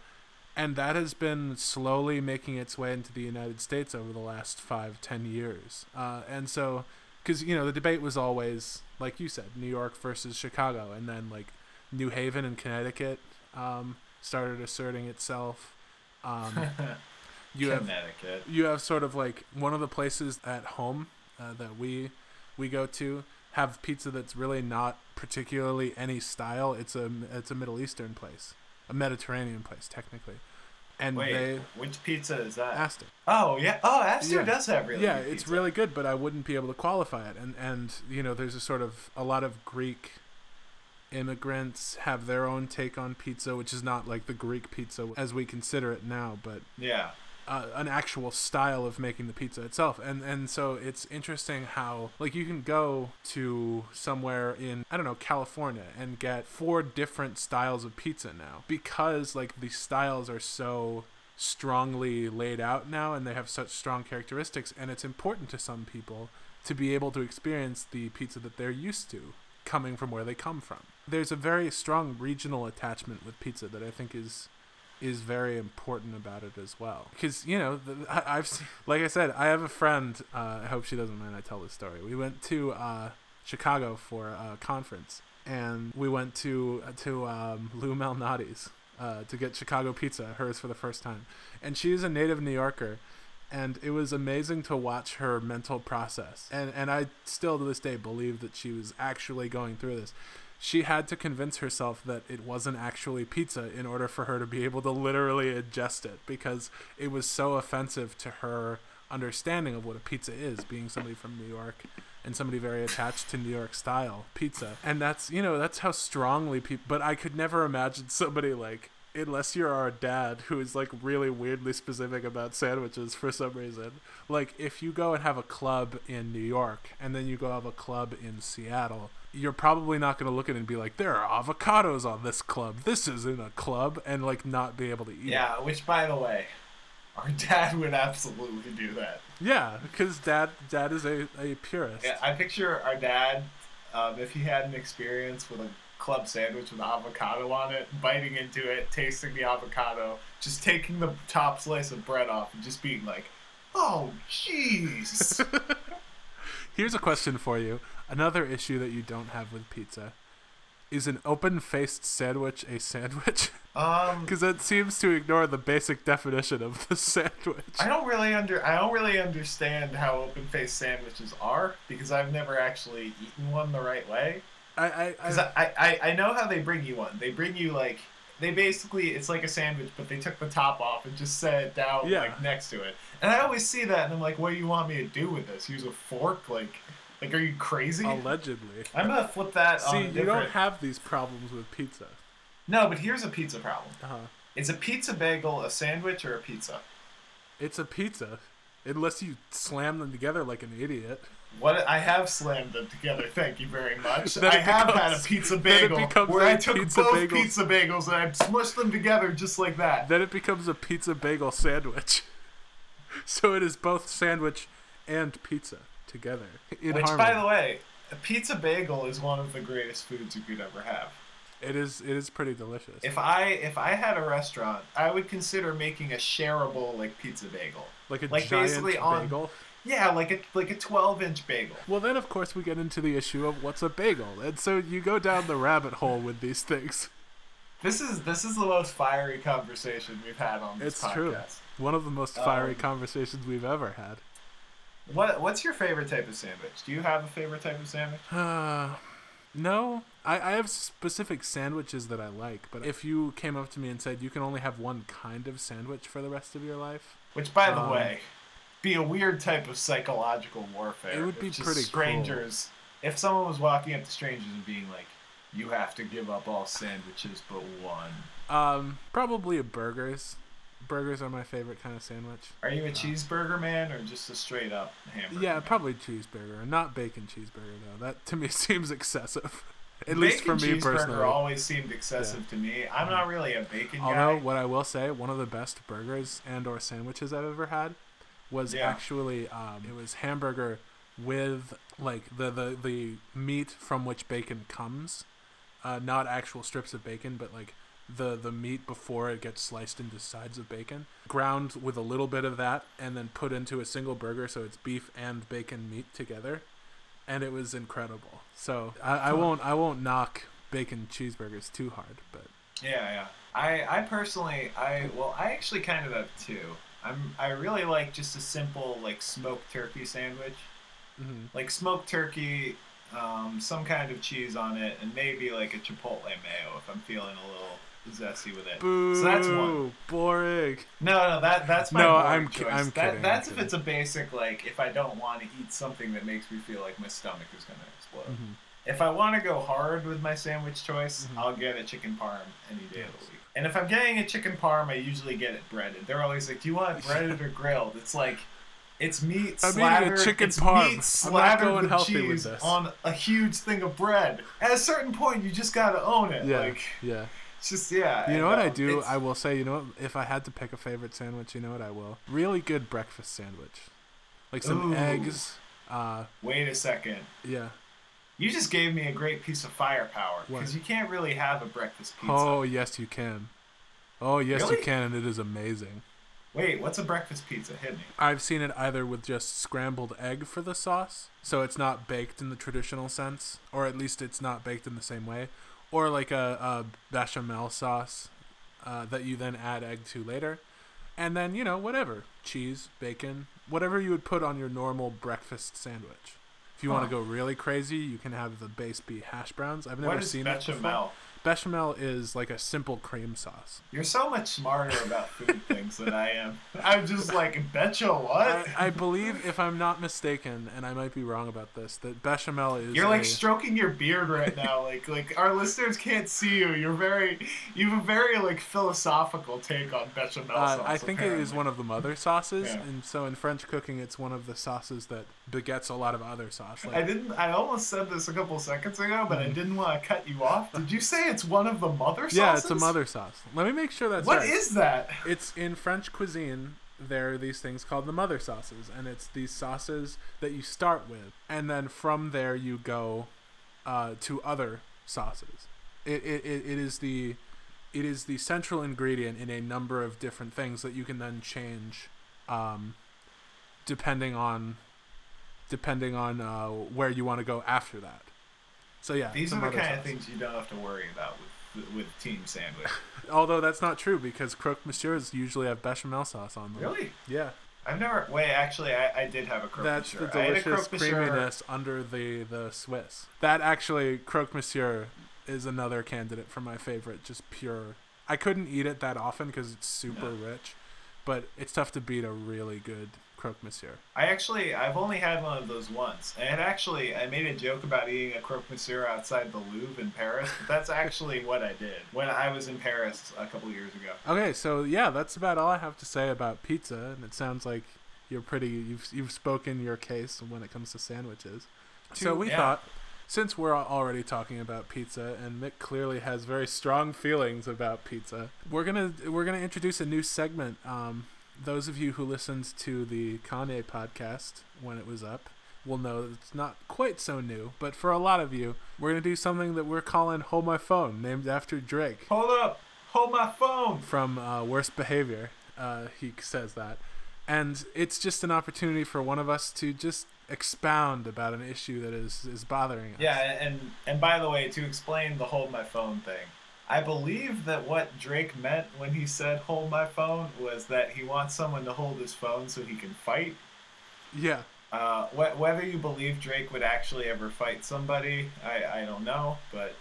[SPEAKER 1] and that has been slowly making its way into the United States over the last five, ten years. Uh, and so, because you know, the debate was always, like you said, New York versus Chicago, and then like New Haven and Connecticut um, started asserting itself. Um, you have you have sort of like one of the places at home uh, that we we go to have pizza that's really not particularly any style. It's a it's a Middle Eastern place, a Mediterranean place technically, and
[SPEAKER 2] Wait,
[SPEAKER 1] they
[SPEAKER 2] which pizza is that?
[SPEAKER 1] Astor.
[SPEAKER 2] oh yeah. Oh, Astor
[SPEAKER 1] Yeah.
[SPEAKER 2] does have really.
[SPEAKER 1] yeah, it's really good, but I wouldn't be able to qualify it. And and you know, there's a sort of a lot of Greek immigrants have their own take on pizza, which is not like the Greek pizza as we consider it now, but
[SPEAKER 2] Yeah.
[SPEAKER 1] Uh, an actual style of making the pizza itself. And and so it's interesting how like you can go to somewhere in i don't know california and get four different styles of pizza now because like the styles are so strongly laid out now and they have such strong characteristics. And it's important to some people to be able to experience the pizza that they're used to coming from where they come from. There's a very strong regional attachment with pizza that i think is is very important about it as well. Because you know, the, I, I've seen, like I said, I have a friend. Uh, I hope she doesn't mind I tell this story. We went to uh, Chicago for a conference, and we went to to um, Lou Malnati's uh, to get Chicago pizza, hers for the first time. And she is a native New Yorker, and it was amazing to watch her mental process. And and I still to this day believe that she was actually going through this she had to convince herself that it wasn't actually pizza in order for her to be able to literally ingest it because it was so offensive to her understanding of what a pizza is, being somebody from New York and somebody very attached to New York style pizza. And that's, you know, that's how strongly people, but I could never imagine somebody like, unless you're our dad who is like really weirdly specific about sandwiches for some reason. Like if you go and have a club in New York and then you go have a club in Seattle, you're probably not going to look at it and be like, there are avocados on this club. This isn't a club, and like not be able to eat.
[SPEAKER 2] Yeah. Which, by the way, our dad would absolutely do that.
[SPEAKER 1] Yeah, because dad, dad is a, a purist.
[SPEAKER 2] Yeah, I picture our dad, um, if he had an experience with a club sandwich with avocado on it, biting into it, tasting the avocado, just taking the top slice of bread off, and just being like, "Oh, jeez."
[SPEAKER 1] Here's a question for you. Another issue that you don't have with pizza is an open-faced sandwich a sandwich?
[SPEAKER 2] um,
[SPEAKER 1] Because that seems to ignore the basic definition of the sandwich.
[SPEAKER 2] I don't really under I don't really understand how open faced sandwiches are because I've never actually eaten one the right way.
[SPEAKER 1] I, I,
[SPEAKER 2] Because
[SPEAKER 1] I,
[SPEAKER 2] I, I, I know how they bring you one. They bring you like they basically it's like a sandwich, but they took the top off and just set it down
[SPEAKER 1] Yeah.
[SPEAKER 2] like next to it. And I always see that, and I'm like, what do you want me to do with this? Use a fork? Like, like are you crazy?
[SPEAKER 1] allegedly.
[SPEAKER 2] I'm gonna flip that.
[SPEAKER 1] See, you
[SPEAKER 2] different...
[SPEAKER 1] don't have these problems with pizza.
[SPEAKER 2] No, but here's a pizza problem.
[SPEAKER 1] Uh-huh.
[SPEAKER 2] Is a pizza bagel a sandwich or a pizza?
[SPEAKER 1] It's a pizza, unless you slam them together like an idiot.
[SPEAKER 2] What I have slammed them together. Thank you very much. I have had a pizza bagel where I took
[SPEAKER 1] pizza
[SPEAKER 2] both pizza bagels and I smushed them together just like that.
[SPEAKER 1] Then it becomes a pizza bagel sandwich. so it is both sandwich and pizza together in
[SPEAKER 2] Which,
[SPEAKER 1] harmony.
[SPEAKER 2] by the way, a pizza bagel is one of the greatest foods you could ever have.
[SPEAKER 1] it is it is pretty delicious.
[SPEAKER 2] If I if I had a restaurant, I would consider making a shareable like pizza bagel.
[SPEAKER 1] like a
[SPEAKER 2] like
[SPEAKER 1] giant
[SPEAKER 2] basically on-
[SPEAKER 1] bagel.
[SPEAKER 2] Yeah, like a like a twelve inch bagel.
[SPEAKER 1] Well, then of course we get into the issue of what's a bagel, and so you go down the rabbit hole with these things.
[SPEAKER 2] This is this is the most fiery conversation we've had on this
[SPEAKER 1] It's
[SPEAKER 2] podcast.
[SPEAKER 1] true. One of the most fiery
[SPEAKER 2] Um,
[SPEAKER 1] conversations we've ever had.
[SPEAKER 2] What what's your favorite type of sandwich? Do you have a favorite type of sandwich?
[SPEAKER 1] Uh, no, I, I have specific sandwiches that I like, but if you came up to me and said you can only have one kind of sandwich for the rest of your life,
[SPEAKER 2] Which, by the
[SPEAKER 1] Um,
[SPEAKER 2] way, be a weird type of psychological warfare.
[SPEAKER 1] It would be pretty cool.
[SPEAKER 2] strangers. If someone was walking up to strangers and being like, "You have to give up all sandwiches but one,"
[SPEAKER 1] um, probably a burgers. Burgers are my favorite kind of sandwich.
[SPEAKER 2] are you a cheeseburger man or just a straight up hamburger?
[SPEAKER 1] Yeah,
[SPEAKER 2] man?
[SPEAKER 1] probably cheeseburger, not bacon cheeseburger though. That to me seems excessive. At
[SPEAKER 2] Bacon
[SPEAKER 1] least for me
[SPEAKER 2] cheeseburger
[SPEAKER 1] personally.
[SPEAKER 2] always seemed excessive to me. I'm not really a bacon
[SPEAKER 1] Although
[SPEAKER 2] guy.
[SPEAKER 1] what I will say, one of the best burgers and or sandwiches I've ever had was
[SPEAKER 2] Yeah.
[SPEAKER 1] actually um, it was hamburger with like the, the the meat from which bacon comes, uh, not actual strips of bacon, but like the the meat before it gets sliced into sides of bacon, ground with a little bit of that, and then put into a single burger, so it's beef and bacon meat together, and it was incredible. So I, I won't I won't knock bacon cheeseburgers too hard, but
[SPEAKER 2] Yeah, yeah. I, I personally, I well, I actually kind of have two. I'm I really like just a simple like smoked turkey sandwich,
[SPEAKER 1] hmm
[SPEAKER 2] like smoked turkey, um, some kind of cheese on it, and maybe like a chipotle mayo if I'm feeling a little zesty with it.
[SPEAKER 1] Boo!
[SPEAKER 2] So that's one.
[SPEAKER 1] Boring.
[SPEAKER 2] No, no, that that's my
[SPEAKER 1] No, I'm
[SPEAKER 2] choice.
[SPEAKER 1] I'm
[SPEAKER 2] that,
[SPEAKER 1] kidding,
[SPEAKER 2] That's
[SPEAKER 1] I'm
[SPEAKER 2] if it's a basic like if I don't want to eat something that makes me feel like my stomach is gonna explode.
[SPEAKER 1] Mhm.
[SPEAKER 2] If I want to go hard with my sandwich choice,
[SPEAKER 1] Mhm.
[SPEAKER 2] I'll get a chicken parm any day of the week. And if I'm getting a chicken parm, I usually get it breaded. They're always like, "Do you want it breaded or grilled?" It's like, it's meat
[SPEAKER 1] I'm
[SPEAKER 2] slathered.
[SPEAKER 1] chicken
[SPEAKER 2] it's
[SPEAKER 1] parm.
[SPEAKER 2] meat
[SPEAKER 1] I'm
[SPEAKER 2] slathered
[SPEAKER 1] going
[SPEAKER 2] with
[SPEAKER 1] healthy with
[SPEAKER 2] cheese
[SPEAKER 1] this.
[SPEAKER 2] on a huge thing of bread. At a certain point, you just gotta own it.
[SPEAKER 1] Yeah.
[SPEAKER 2] Like,
[SPEAKER 1] yeah.
[SPEAKER 2] it's just yeah.
[SPEAKER 1] You know what I
[SPEAKER 2] um,
[SPEAKER 1] do? I will say, you know what? If I had to pick a favorite sandwich, you know what I will? Really good breakfast sandwich. Like some
[SPEAKER 2] Ooh.
[SPEAKER 1] eggs. Uh,
[SPEAKER 2] Wait a second.
[SPEAKER 1] yeah.
[SPEAKER 2] You just gave me a great piece of firepower because you can't really have a breakfast pizza.
[SPEAKER 1] Oh, yes, you can. Oh, yes,
[SPEAKER 2] Really?
[SPEAKER 1] you can, and it is amazing.
[SPEAKER 2] Wait, what's a breakfast pizza? Hit me.
[SPEAKER 1] I've seen it either with just scrambled egg for the sauce, so it's not baked in the traditional sense, or at least it's not baked in the same way, or like a, a bechamel sauce uh, that you then add egg to later, and then you know whatever cheese, bacon, whatever you would put on your normal breakfast sandwich. If you want to go really crazy, you can have the base be hash browns. I've never seen that before.
[SPEAKER 2] Bechamel?
[SPEAKER 1] Is like a simple cream sauce.
[SPEAKER 2] You're so much smarter about food things than I am. I'm just like, betcha what?
[SPEAKER 1] I, I believe, if I'm not mistaken, and I might be wrong about this, that bechamel is.
[SPEAKER 2] You're like
[SPEAKER 1] a-
[SPEAKER 2] stroking your beard right now. Like, like our listeners can't see you. You're very, you have a very like philosophical take on bechamel
[SPEAKER 1] Uh,
[SPEAKER 2] sauce.
[SPEAKER 1] I think it is one of the mother sauces,
[SPEAKER 2] Yeah.
[SPEAKER 1] and so in French cooking, it's one of the sauces that begets a lot of other sauce.
[SPEAKER 2] I didn't. I almost said this a couple seconds ago, but I
[SPEAKER 1] Mhm.
[SPEAKER 2] didn't want to cut you off. Did you say it's one of the mother sauces?
[SPEAKER 1] yeah, it's a mother sauce. Let me make sure that's
[SPEAKER 2] What
[SPEAKER 1] right.
[SPEAKER 2] is that?
[SPEAKER 1] It's in French cuisine. There are these things called the mother sauces, and it's these sauces that you start with, and then from there you go uh, to other sauces. It, it, it, it is the it is the central ingredient in a number of different things that you can then change, um, depending on depending on uh, where you want to go after that. So yeah,
[SPEAKER 2] These are the kind of things you don't have to worry about with with Team Sandwich.
[SPEAKER 1] Although that's not true because croque monsieurs usually have bechamel sauce on them.
[SPEAKER 2] really?
[SPEAKER 1] Yeah.
[SPEAKER 2] I've never. Wait, actually, I, I did have a croque
[SPEAKER 1] That's
[SPEAKER 2] monsieur.
[SPEAKER 1] the
[SPEAKER 2] I had a
[SPEAKER 1] delicious creaminess under the the Swiss. That actually croque monsieur is another candidate for my favorite. Just pure. I couldn't eat it that often because it's super rich, but it's tough to beat a really good croque monsieur.
[SPEAKER 2] I actually, I've only had one of those once, and actually, I made a joke about eating a croque monsieur outside the Louvre in Paris, but that's actually what I did when I was in Paris a couple years ago.
[SPEAKER 1] Okay, so yeah, that's about all I have to say about pizza, and it sounds like you're pretty. You've you've spoken your case when it comes to sandwiches. so we
[SPEAKER 2] yeah.
[SPEAKER 1] thought, since we're already talking about pizza, and Mick clearly has very strong feelings about pizza, we're gonna we're gonna introduce a new segment. Um, those of you who listened to the Kanye podcast when it was up will know that it's not quite so new, but for a lot of you, we're gonna do something that we're calling "Hold My Phone," named after Drake
[SPEAKER 2] Hold up! Hold my phone!
[SPEAKER 1] from uh, Worst Behavior. Uh, he says that. And it's just an opportunity for one of us to just expound about an issue that is, is bothering us.
[SPEAKER 2] Yeah, and and by the way, to explain the hold my phone thing, I believe that what Drake meant when he said hold my phone was that he wants someone to hold his phone so he can fight.
[SPEAKER 1] Yeah.
[SPEAKER 2] Uh, wh- whether you believe Drake would actually ever fight somebody, I, I don't know, but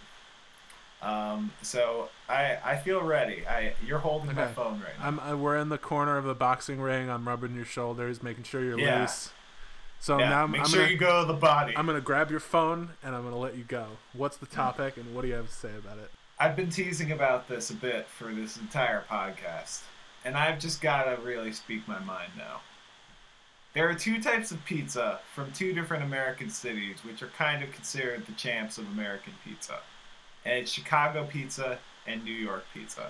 [SPEAKER 2] um, so I I feel ready. I you're holding my phone right now.
[SPEAKER 1] I'm, I, we're in the corner of the boxing ring. I'm rubbing your shoulders, making sure you're
[SPEAKER 2] Yeah.
[SPEAKER 1] loose. So
[SPEAKER 2] yeah,
[SPEAKER 1] now I'm,
[SPEAKER 2] make
[SPEAKER 1] I'm
[SPEAKER 2] sure
[SPEAKER 1] gonna,
[SPEAKER 2] you go to the body.
[SPEAKER 1] I'm gonna grab your phone and I'm gonna let you go. What's the topic and what do you have to say about it?
[SPEAKER 2] I've been teasing about this a bit for this entire podcast, and I've just got to really speak my mind now. There are two types of pizza from two different American cities, which are kind of considered the champs of American pizza. And it's Chicago pizza and New York pizza.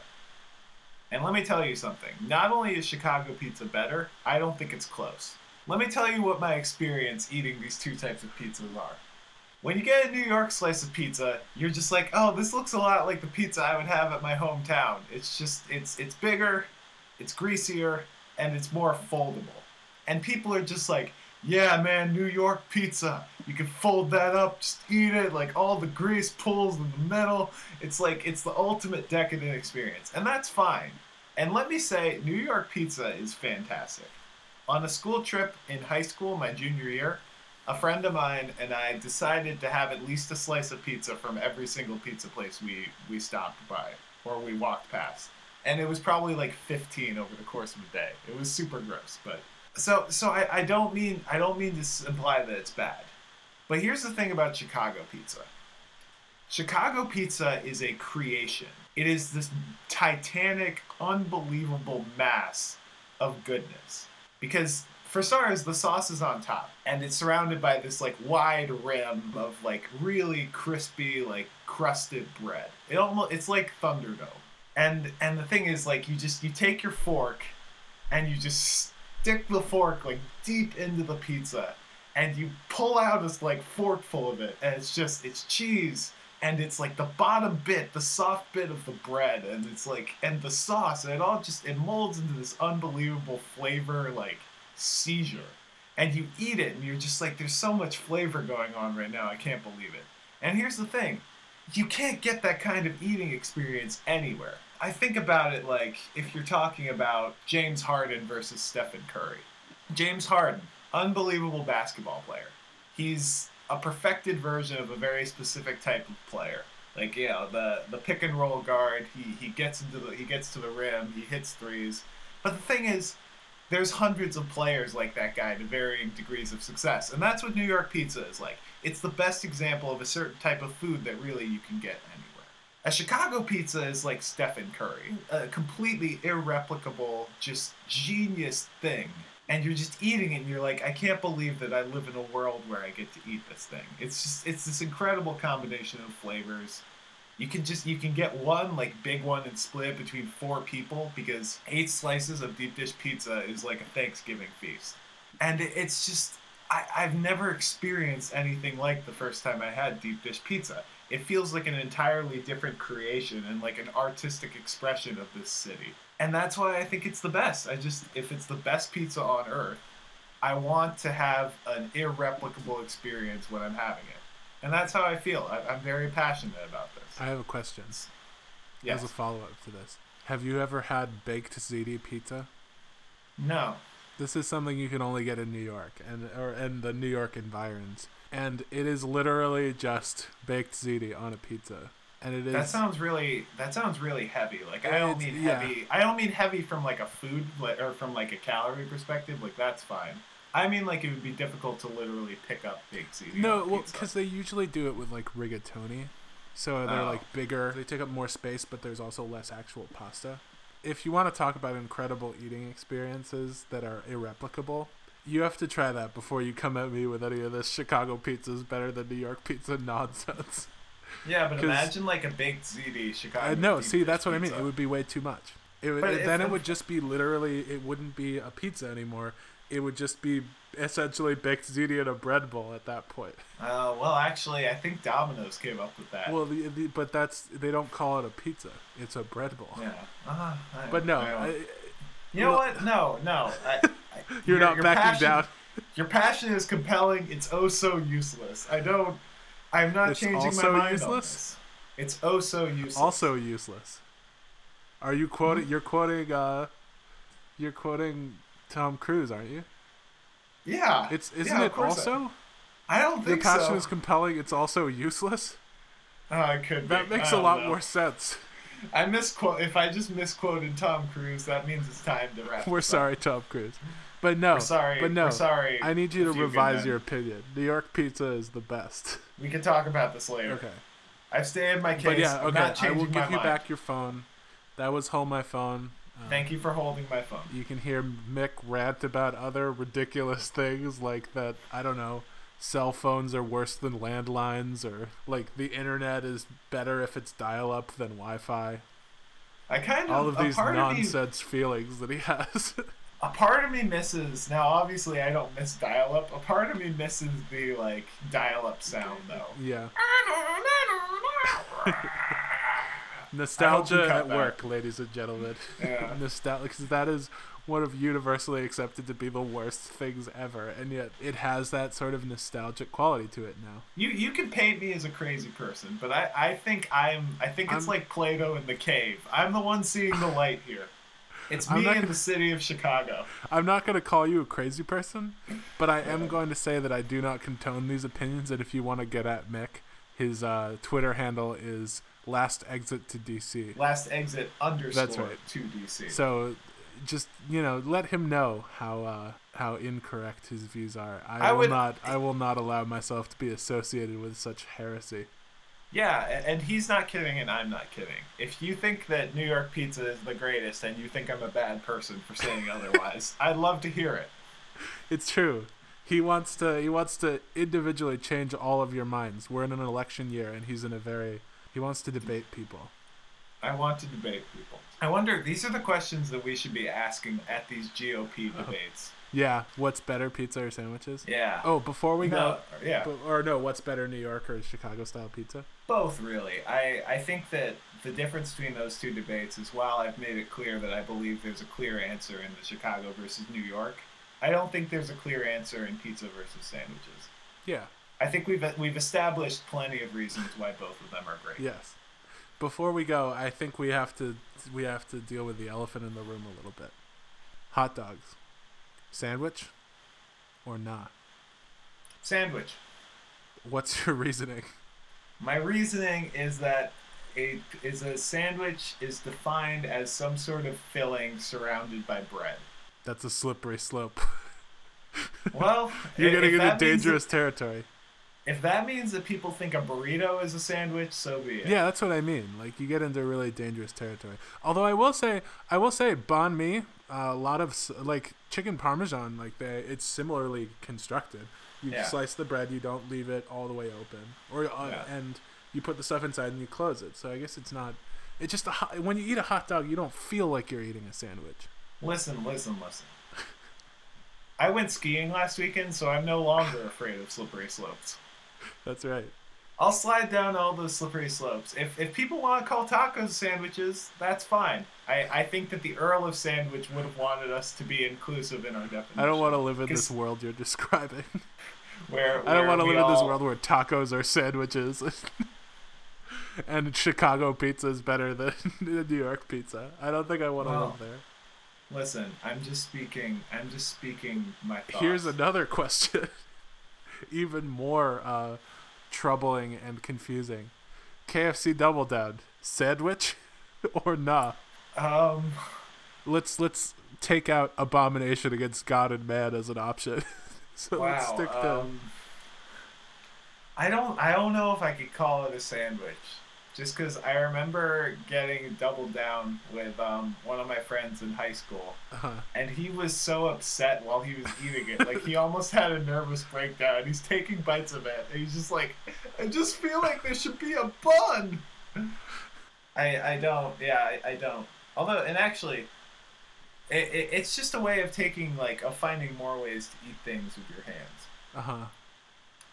[SPEAKER 2] And let me tell you something. Not only is Chicago pizza better, I don't think it's close. Let me tell you what my experience eating these two types of pizzas are. When you get a New York slice of pizza, you're just like, "Oh, this looks a lot like the pizza I would have at my hometown." It's just it's it's bigger, it's greasier, and it's more foldable. And people are just like, "Yeah, man, New York pizza. You can fold that up, just eat it. Like all the grease pulls in the middle. It's like it's the ultimate decadent experience." And that's fine. And let me say, New York pizza is fantastic. On a school trip in high school, my junior year, a friend of mine and I decided to have at least a slice of pizza from every single pizza place we, we stopped by or we walked past. And it was probably like 15 over the course of a day. It was super gross, but so so I, I don't mean I don't mean to imply that it's bad. But here's the thing about Chicago pizza. Chicago pizza is a creation. It is this titanic, unbelievable mass of goodness. Because for starters, the sauce is on top, and it's surrounded by this like wide rim of like really crispy, like crusted bread. It almost it's like Thunderdome. And and the thing is, like you just you take your fork, and you just stick the fork like deep into the pizza, and you pull out this like forkful of it, and it's just it's cheese and it's like the bottom bit, the soft bit of the bread, and it's like and the sauce, and it all just it molds into this unbelievable flavor like seizure. And you eat it, and you're just like, there's so much flavor going on right now, I can't believe it. And here's the thing you can't get that kind of eating experience anywhere. I think about it like if you're talking about James Harden versus Stephen Curry. James Harden, unbelievable basketball player. He's a perfected version of a very specific type of player. Like you know, the the pick and roll guard. He he gets into the he gets to the rim. He hits threes. But the thing is, there's hundreds of players like that guy to varying degrees of success, and that's what New York pizza is like. It's the best example of a certain type of food that really you can get anywhere. A Chicago pizza is like Stephen Curry, a completely irreplicable, just genius thing and you're just eating it and you're like i can't believe that i live in a world where i get to eat this thing it's just it's this incredible combination of flavors you can just you can get one like big one and split it between four people because eight slices of deep dish pizza is like a thanksgiving feast and it's just I, i've never experienced anything like the first time i had deep dish pizza it feels like an entirely different creation and like an artistic expression of this city and that's why I think it's the best. I just if it's the best pizza on earth, I want to have an irreplicable experience when I'm having it, and that's how I feel. I, am very passionate about this.
[SPEAKER 1] I have a question. Yes. As a follow up to this, have you ever had baked ziti pizza?
[SPEAKER 2] No.
[SPEAKER 1] This is something you can only get in New York and or in the New York environs, and it is literally just baked ziti on a pizza and it is.
[SPEAKER 2] That sounds really. That sounds really heavy. Like I don't mean yeah. heavy. I don't mean heavy from like a food or from like a calorie perspective. Like that's fine. I mean like it would be difficult to literally pick up big ziti.
[SPEAKER 1] No, well, because they usually do it with like rigatoni, so they're oh. like bigger. They take up more space, but there's also less actual pasta. If you want to talk about incredible eating experiences that are irreplicable, you have to try that before you come at me with any of this Chicago pizza is better than New York pizza nonsense.
[SPEAKER 2] Yeah, but imagine like a baked ziti Chicago.
[SPEAKER 1] Uh, no, see, that's what pizza. I mean. It would be way too much. It would, it, then it would just be literally. It wouldn't be a pizza anymore. It would just be essentially baked ziti in a bread bowl at that point.
[SPEAKER 2] Uh, well, actually, I think Domino's came up with that.
[SPEAKER 1] Well, the, the, but that's they don't call it a pizza. It's a bread bowl.
[SPEAKER 2] Yeah. Uh,
[SPEAKER 1] but no. I,
[SPEAKER 2] you know what? No, no. I,
[SPEAKER 1] you're, you're, not backing passion, down.
[SPEAKER 2] Your passion is compelling. It's oh so useless. I don't. I'm not it's changing my mind useless? on this. It's oh so useless.
[SPEAKER 1] Also useless. Are you quoting? You're quoting. Uh, you're quoting Tom Cruise, aren't you?
[SPEAKER 2] Yeah.
[SPEAKER 1] It's isn't yeah, it also?
[SPEAKER 2] I, I don't think
[SPEAKER 1] Your passion
[SPEAKER 2] so.
[SPEAKER 1] is compelling. It's also useless.
[SPEAKER 2] Oh, it could.
[SPEAKER 1] That
[SPEAKER 2] be.
[SPEAKER 1] makes a lot know. more sense.
[SPEAKER 2] I misquote. If I just misquoted Tom Cruise, that means it's time to wrap.
[SPEAKER 1] We're sorry, Tom Cruise. But no,
[SPEAKER 2] we're sorry.
[SPEAKER 1] But no,
[SPEAKER 2] we're sorry.
[SPEAKER 1] I need you to revise your opinion. New York pizza is the best.
[SPEAKER 2] We can talk about this later.
[SPEAKER 1] Okay.
[SPEAKER 2] I've stated my case. But yeah, okay. I will give
[SPEAKER 1] you
[SPEAKER 2] mind.
[SPEAKER 1] back your phone. That was hold my phone.
[SPEAKER 2] Um, Thank you for holding my phone.
[SPEAKER 1] You can hear Mick rant about other ridiculous things like that. I don't know. Cell phones are worse than landlines, or like the internet is better if it's dial-up than Wi-Fi.
[SPEAKER 2] I kind of
[SPEAKER 1] all of these nonsense feelings that he has.
[SPEAKER 2] a part of me misses now obviously i don't miss dial-up a part of me misses the like dial-up sound though
[SPEAKER 1] yeah nostalgia at that. work ladies and gentlemen
[SPEAKER 2] yeah.
[SPEAKER 1] nostalgia because that is one of universally accepted to be the worst things ever and yet it has that sort of nostalgic quality to it now
[SPEAKER 2] you you can paint me as a crazy person but i i think i'm i think it's I'm, like plato in the cave i'm the one seeing the light here It's me
[SPEAKER 1] not
[SPEAKER 2] in
[SPEAKER 1] gonna-
[SPEAKER 2] the city of Chicago.
[SPEAKER 1] I'm not going to call you a crazy person, but I am going to say that I do not condone these opinions. And if you want to get at Mick, his uh, Twitter handle is last exit to DC.
[SPEAKER 2] Last exit underscore
[SPEAKER 1] right.
[SPEAKER 2] to DC.
[SPEAKER 1] So just you know, let him know how uh, how incorrect his views are. I,
[SPEAKER 2] I
[SPEAKER 1] will
[SPEAKER 2] would-
[SPEAKER 1] not. I will not allow myself to be associated with such heresy.
[SPEAKER 2] Yeah, and he's not kidding, and I'm not kidding. If you think that New York pizza is the greatest, and you think I'm a bad person for saying otherwise, I'd love to hear it.
[SPEAKER 1] It's true. He wants to. He wants to individually change all of your minds. We're in an election year, and he's in a very. He wants to debate people.
[SPEAKER 2] I want to debate people. I wonder. These are the questions that we should be asking at these GOP
[SPEAKER 1] Uh-huh.
[SPEAKER 2] debates.
[SPEAKER 1] Yeah. What's better, pizza or sandwiches?
[SPEAKER 2] Yeah.
[SPEAKER 1] Oh, before we go,
[SPEAKER 2] yeah.
[SPEAKER 1] but, or no, what's better, New York or Chicago style pizza?
[SPEAKER 2] Both, really. I, I think that the difference between those two debates is while I've made it clear that I believe there's a clear answer in the Chicago versus New York, I don't think there's a clear answer in pizza versus sandwiches.
[SPEAKER 1] Yeah.
[SPEAKER 2] I think we've we've established plenty of reasons why both of them are great.
[SPEAKER 1] Yes. Before we go, I think we have to we have to deal with the elephant in the room a little bit. Hot dogs, sandwich, or not?
[SPEAKER 2] Sandwich.
[SPEAKER 1] What's your reasoning?
[SPEAKER 2] My reasoning is that a is a sandwich is defined as some sort of filling surrounded by bread.
[SPEAKER 1] That's a slippery slope.
[SPEAKER 2] Well,
[SPEAKER 1] You're getting into dangerous territory.
[SPEAKER 2] If that means that people think a burrito is a sandwich, so be it.
[SPEAKER 1] Yeah, that's what I mean. Like you get into really dangerous territory. Although I will say, I will say, banh mi, uh, a lot of like chicken parmesan, like they, it's similarly constructed. You
[SPEAKER 2] Yeah.
[SPEAKER 1] slice the bread, you don't leave it all the way open, or uh,
[SPEAKER 2] Yeah.
[SPEAKER 1] and you put the stuff inside and you close it. So I guess it's not. It's just a hot, when you eat a hot dog, you don't feel like you're eating a sandwich.
[SPEAKER 2] Listen, listen, listen. I went skiing last weekend, so I'm no longer afraid of slippery slopes.
[SPEAKER 1] That's right.
[SPEAKER 2] I'll slide down all those slippery slopes. If, if people want to call tacos sandwiches, that's fine. I, I think that the Earl of Sandwich would have wanted us to be inclusive in our definition.
[SPEAKER 1] I don't want to live in this world you're describing.
[SPEAKER 2] Where,
[SPEAKER 1] I don't want to live in this world where tacos are sandwiches. and Chicago pizza is better than New York pizza. I don't think I want to
[SPEAKER 2] Well,
[SPEAKER 1] live there.
[SPEAKER 2] Listen, I'm just speaking. I'm just speaking my thoughts.
[SPEAKER 1] Here's another question, even more uh, troubling and confusing. KFC Double Down sandwich or nah?
[SPEAKER 2] Um,
[SPEAKER 1] Let's let's take out abomination against God and man as an option. so let's stick to
[SPEAKER 2] um, I don't. I don't know if I could call it a sandwich. Just because I remember getting doubled down with um, one of my friends in high school,
[SPEAKER 1] uh,
[SPEAKER 2] and he was so upset while he was eating it. Like he almost had a nervous breakdown. He's taking bites of it, and he's just like, "I just feel like there should be a bun." I I don't. Yeah, I, I don't. Although, and actually, it, it, it's just a way of taking like of finding more ways to eat things with your hands.
[SPEAKER 1] uh huh.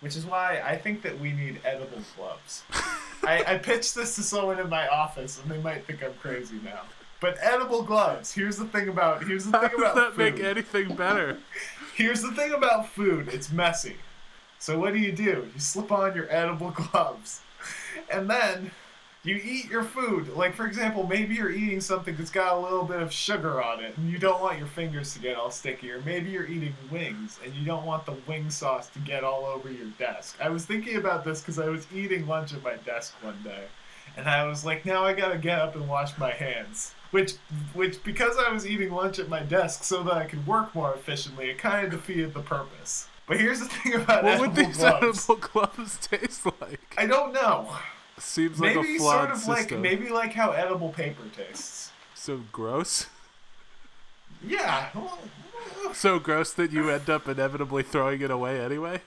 [SPEAKER 2] Which is why I think that we need edible gloves. I, I pitched this to someone in my office, and they might think I'm crazy now. But edible gloves. Here's the thing about here's the
[SPEAKER 1] How
[SPEAKER 2] thing
[SPEAKER 1] does
[SPEAKER 2] about
[SPEAKER 1] that
[SPEAKER 2] food.
[SPEAKER 1] make anything better?
[SPEAKER 2] Here's the thing about food. It's messy. So what do you do? You slip on your edible gloves, and then you eat your food. Like for example, maybe you're eating something that's got a little bit of sugar on it, and you don't want your fingers to get all sticky. Or maybe you're eating wings, and you don't want the wing sauce to get all over your desk. I was thinking about this because I was eating lunch at my desk one day, and I was like, now I gotta get up and wash my hands. Which, which, because I was eating lunch at my desk so that I could work more efficiently, it kind of defeated the purpose. But here's the thing about
[SPEAKER 1] What would these
[SPEAKER 2] gloves.
[SPEAKER 1] edible gloves taste like?
[SPEAKER 2] I don't know.
[SPEAKER 1] Seems like
[SPEAKER 2] Maybe
[SPEAKER 1] a flawed
[SPEAKER 2] sort of
[SPEAKER 1] system.
[SPEAKER 2] like maybe like how edible paper tastes.
[SPEAKER 1] So gross.
[SPEAKER 2] Yeah.
[SPEAKER 1] So gross that you end up inevitably throwing it away anyway.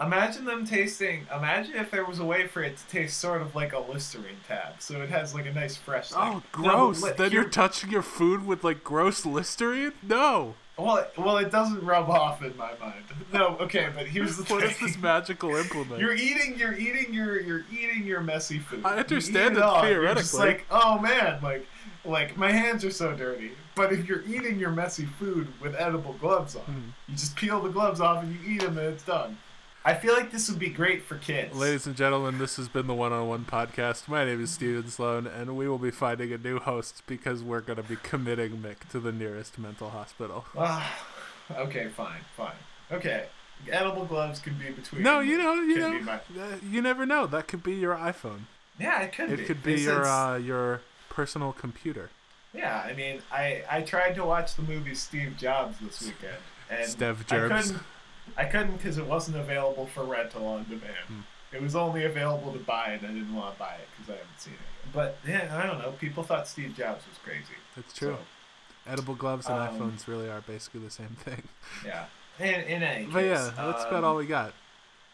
[SPEAKER 2] Imagine them tasting. Imagine if there was a way for it to taste sort of like a Listerine tab, so it has like a nice fresh. Thing.
[SPEAKER 1] Oh,
[SPEAKER 2] No,
[SPEAKER 1] gross!
[SPEAKER 2] li-
[SPEAKER 1] then you're touching your food with like gross Listerine. No.
[SPEAKER 2] Well, it- well, it doesn't rub off in my mind. No, okay, but here's the
[SPEAKER 1] What
[SPEAKER 2] thing.
[SPEAKER 1] is this magical implement?
[SPEAKER 2] You're eating, you're eating your, you're eating your messy food.
[SPEAKER 1] I understand it
[SPEAKER 2] all, You're just
[SPEAKER 1] theoretically.
[SPEAKER 2] like, oh man, like, like my hands are so dirty. But if you're eating your messy food with edible gloves on,
[SPEAKER 1] Hmm.
[SPEAKER 2] you just peel the gloves off and you eat them and it's done. I feel like this would be great for kids.
[SPEAKER 1] Ladies and gentlemen, this has been the One on One podcast. My name is Steven Sloan, and we will be finding a new host because we're going to be committing Mick to the nearest mental hospital.
[SPEAKER 2] Ah, okay, fine, fine. Okay, edible gloves can be between.
[SPEAKER 1] No, you know, you know,
[SPEAKER 2] my-
[SPEAKER 1] uh, you never know. That could be your iPhone.
[SPEAKER 2] yeah, it could be.
[SPEAKER 1] It could be
[SPEAKER 2] It's-
[SPEAKER 1] your
[SPEAKER 2] it's-
[SPEAKER 1] uh, your personal computer.
[SPEAKER 2] Yeah, I mean, I I tried to watch the movie Steve Jobs this weekend, and
[SPEAKER 1] Steve Jobs.
[SPEAKER 2] I couldn't because it wasn't available for rental on demand.
[SPEAKER 1] Hmm.
[SPEAKER 2] It was only available to buy, and I didn't want to buy it because I haven't seen it. But yeah, I don't know. People thought Steve Jobs was crazy.
[SPEAKER 1] That's true.
[SPEAKER 2] So,
[SPEAKER 1] Edible gloves and
[SPEAKER 2] Um,
[SPEAKER 1] iPhones really are basically the same thing.
[SPEAKER 2] yeah. In, in any case,
[SPEAKER 1] But yeah, that's about
[SPEAKER 2] um,
[SPEAKER 1] all we got.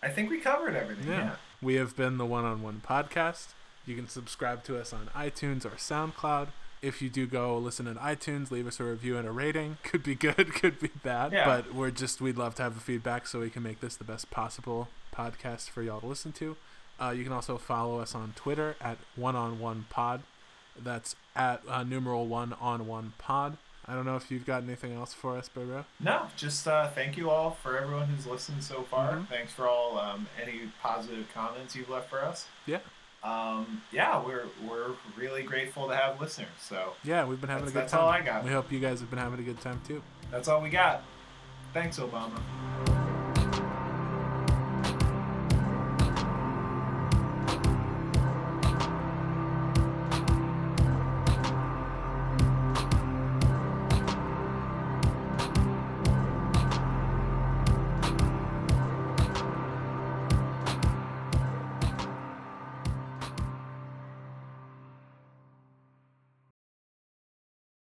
[SPEAKER 2] I think we covered everything.
[SPEAKER 1] Yeah.
[SPEAKER 2] Yeah.
[SPEAKER 1] We have been the One on One podcast. You can subscribe to us on iTunes or SoundCloud. If you do go listen on iTunes, leave us a review and a rating. Could be good, could be bad.
[SPEAKER 2] Yeah.
[SPEAKER 1] But we're just we'd love to have the feedback so we can make this the best possible podcast for y'all to listen to. Uh, you can also follow us on Twitter at One on One Pod. That's at uh, numeral One on One Pod. I don't know if you've got anything else for us, Bro.
[SPEAKER 2] No, just uh, thank you all for everyone who's listened so far.
[SPEAKER 1] Mhm.
[SPEAKER 2] Thanks for all um, any positive comments you've left for us.
[SPEAKER 1] Yeah.
[SPEAKER 2] Um, yeah, we're we're really grateful to have listeners. So
[SPEAKER 1] Yeah, we've been having a good
[SPEAKER 2] that's
[SPEAKER 1] time.
[SPEAKER 2] all I got.
[SPEAKER 1] We hope you guys have been having a good time too.
[SPEAKER 2] that's all we got. Thanks, Obama.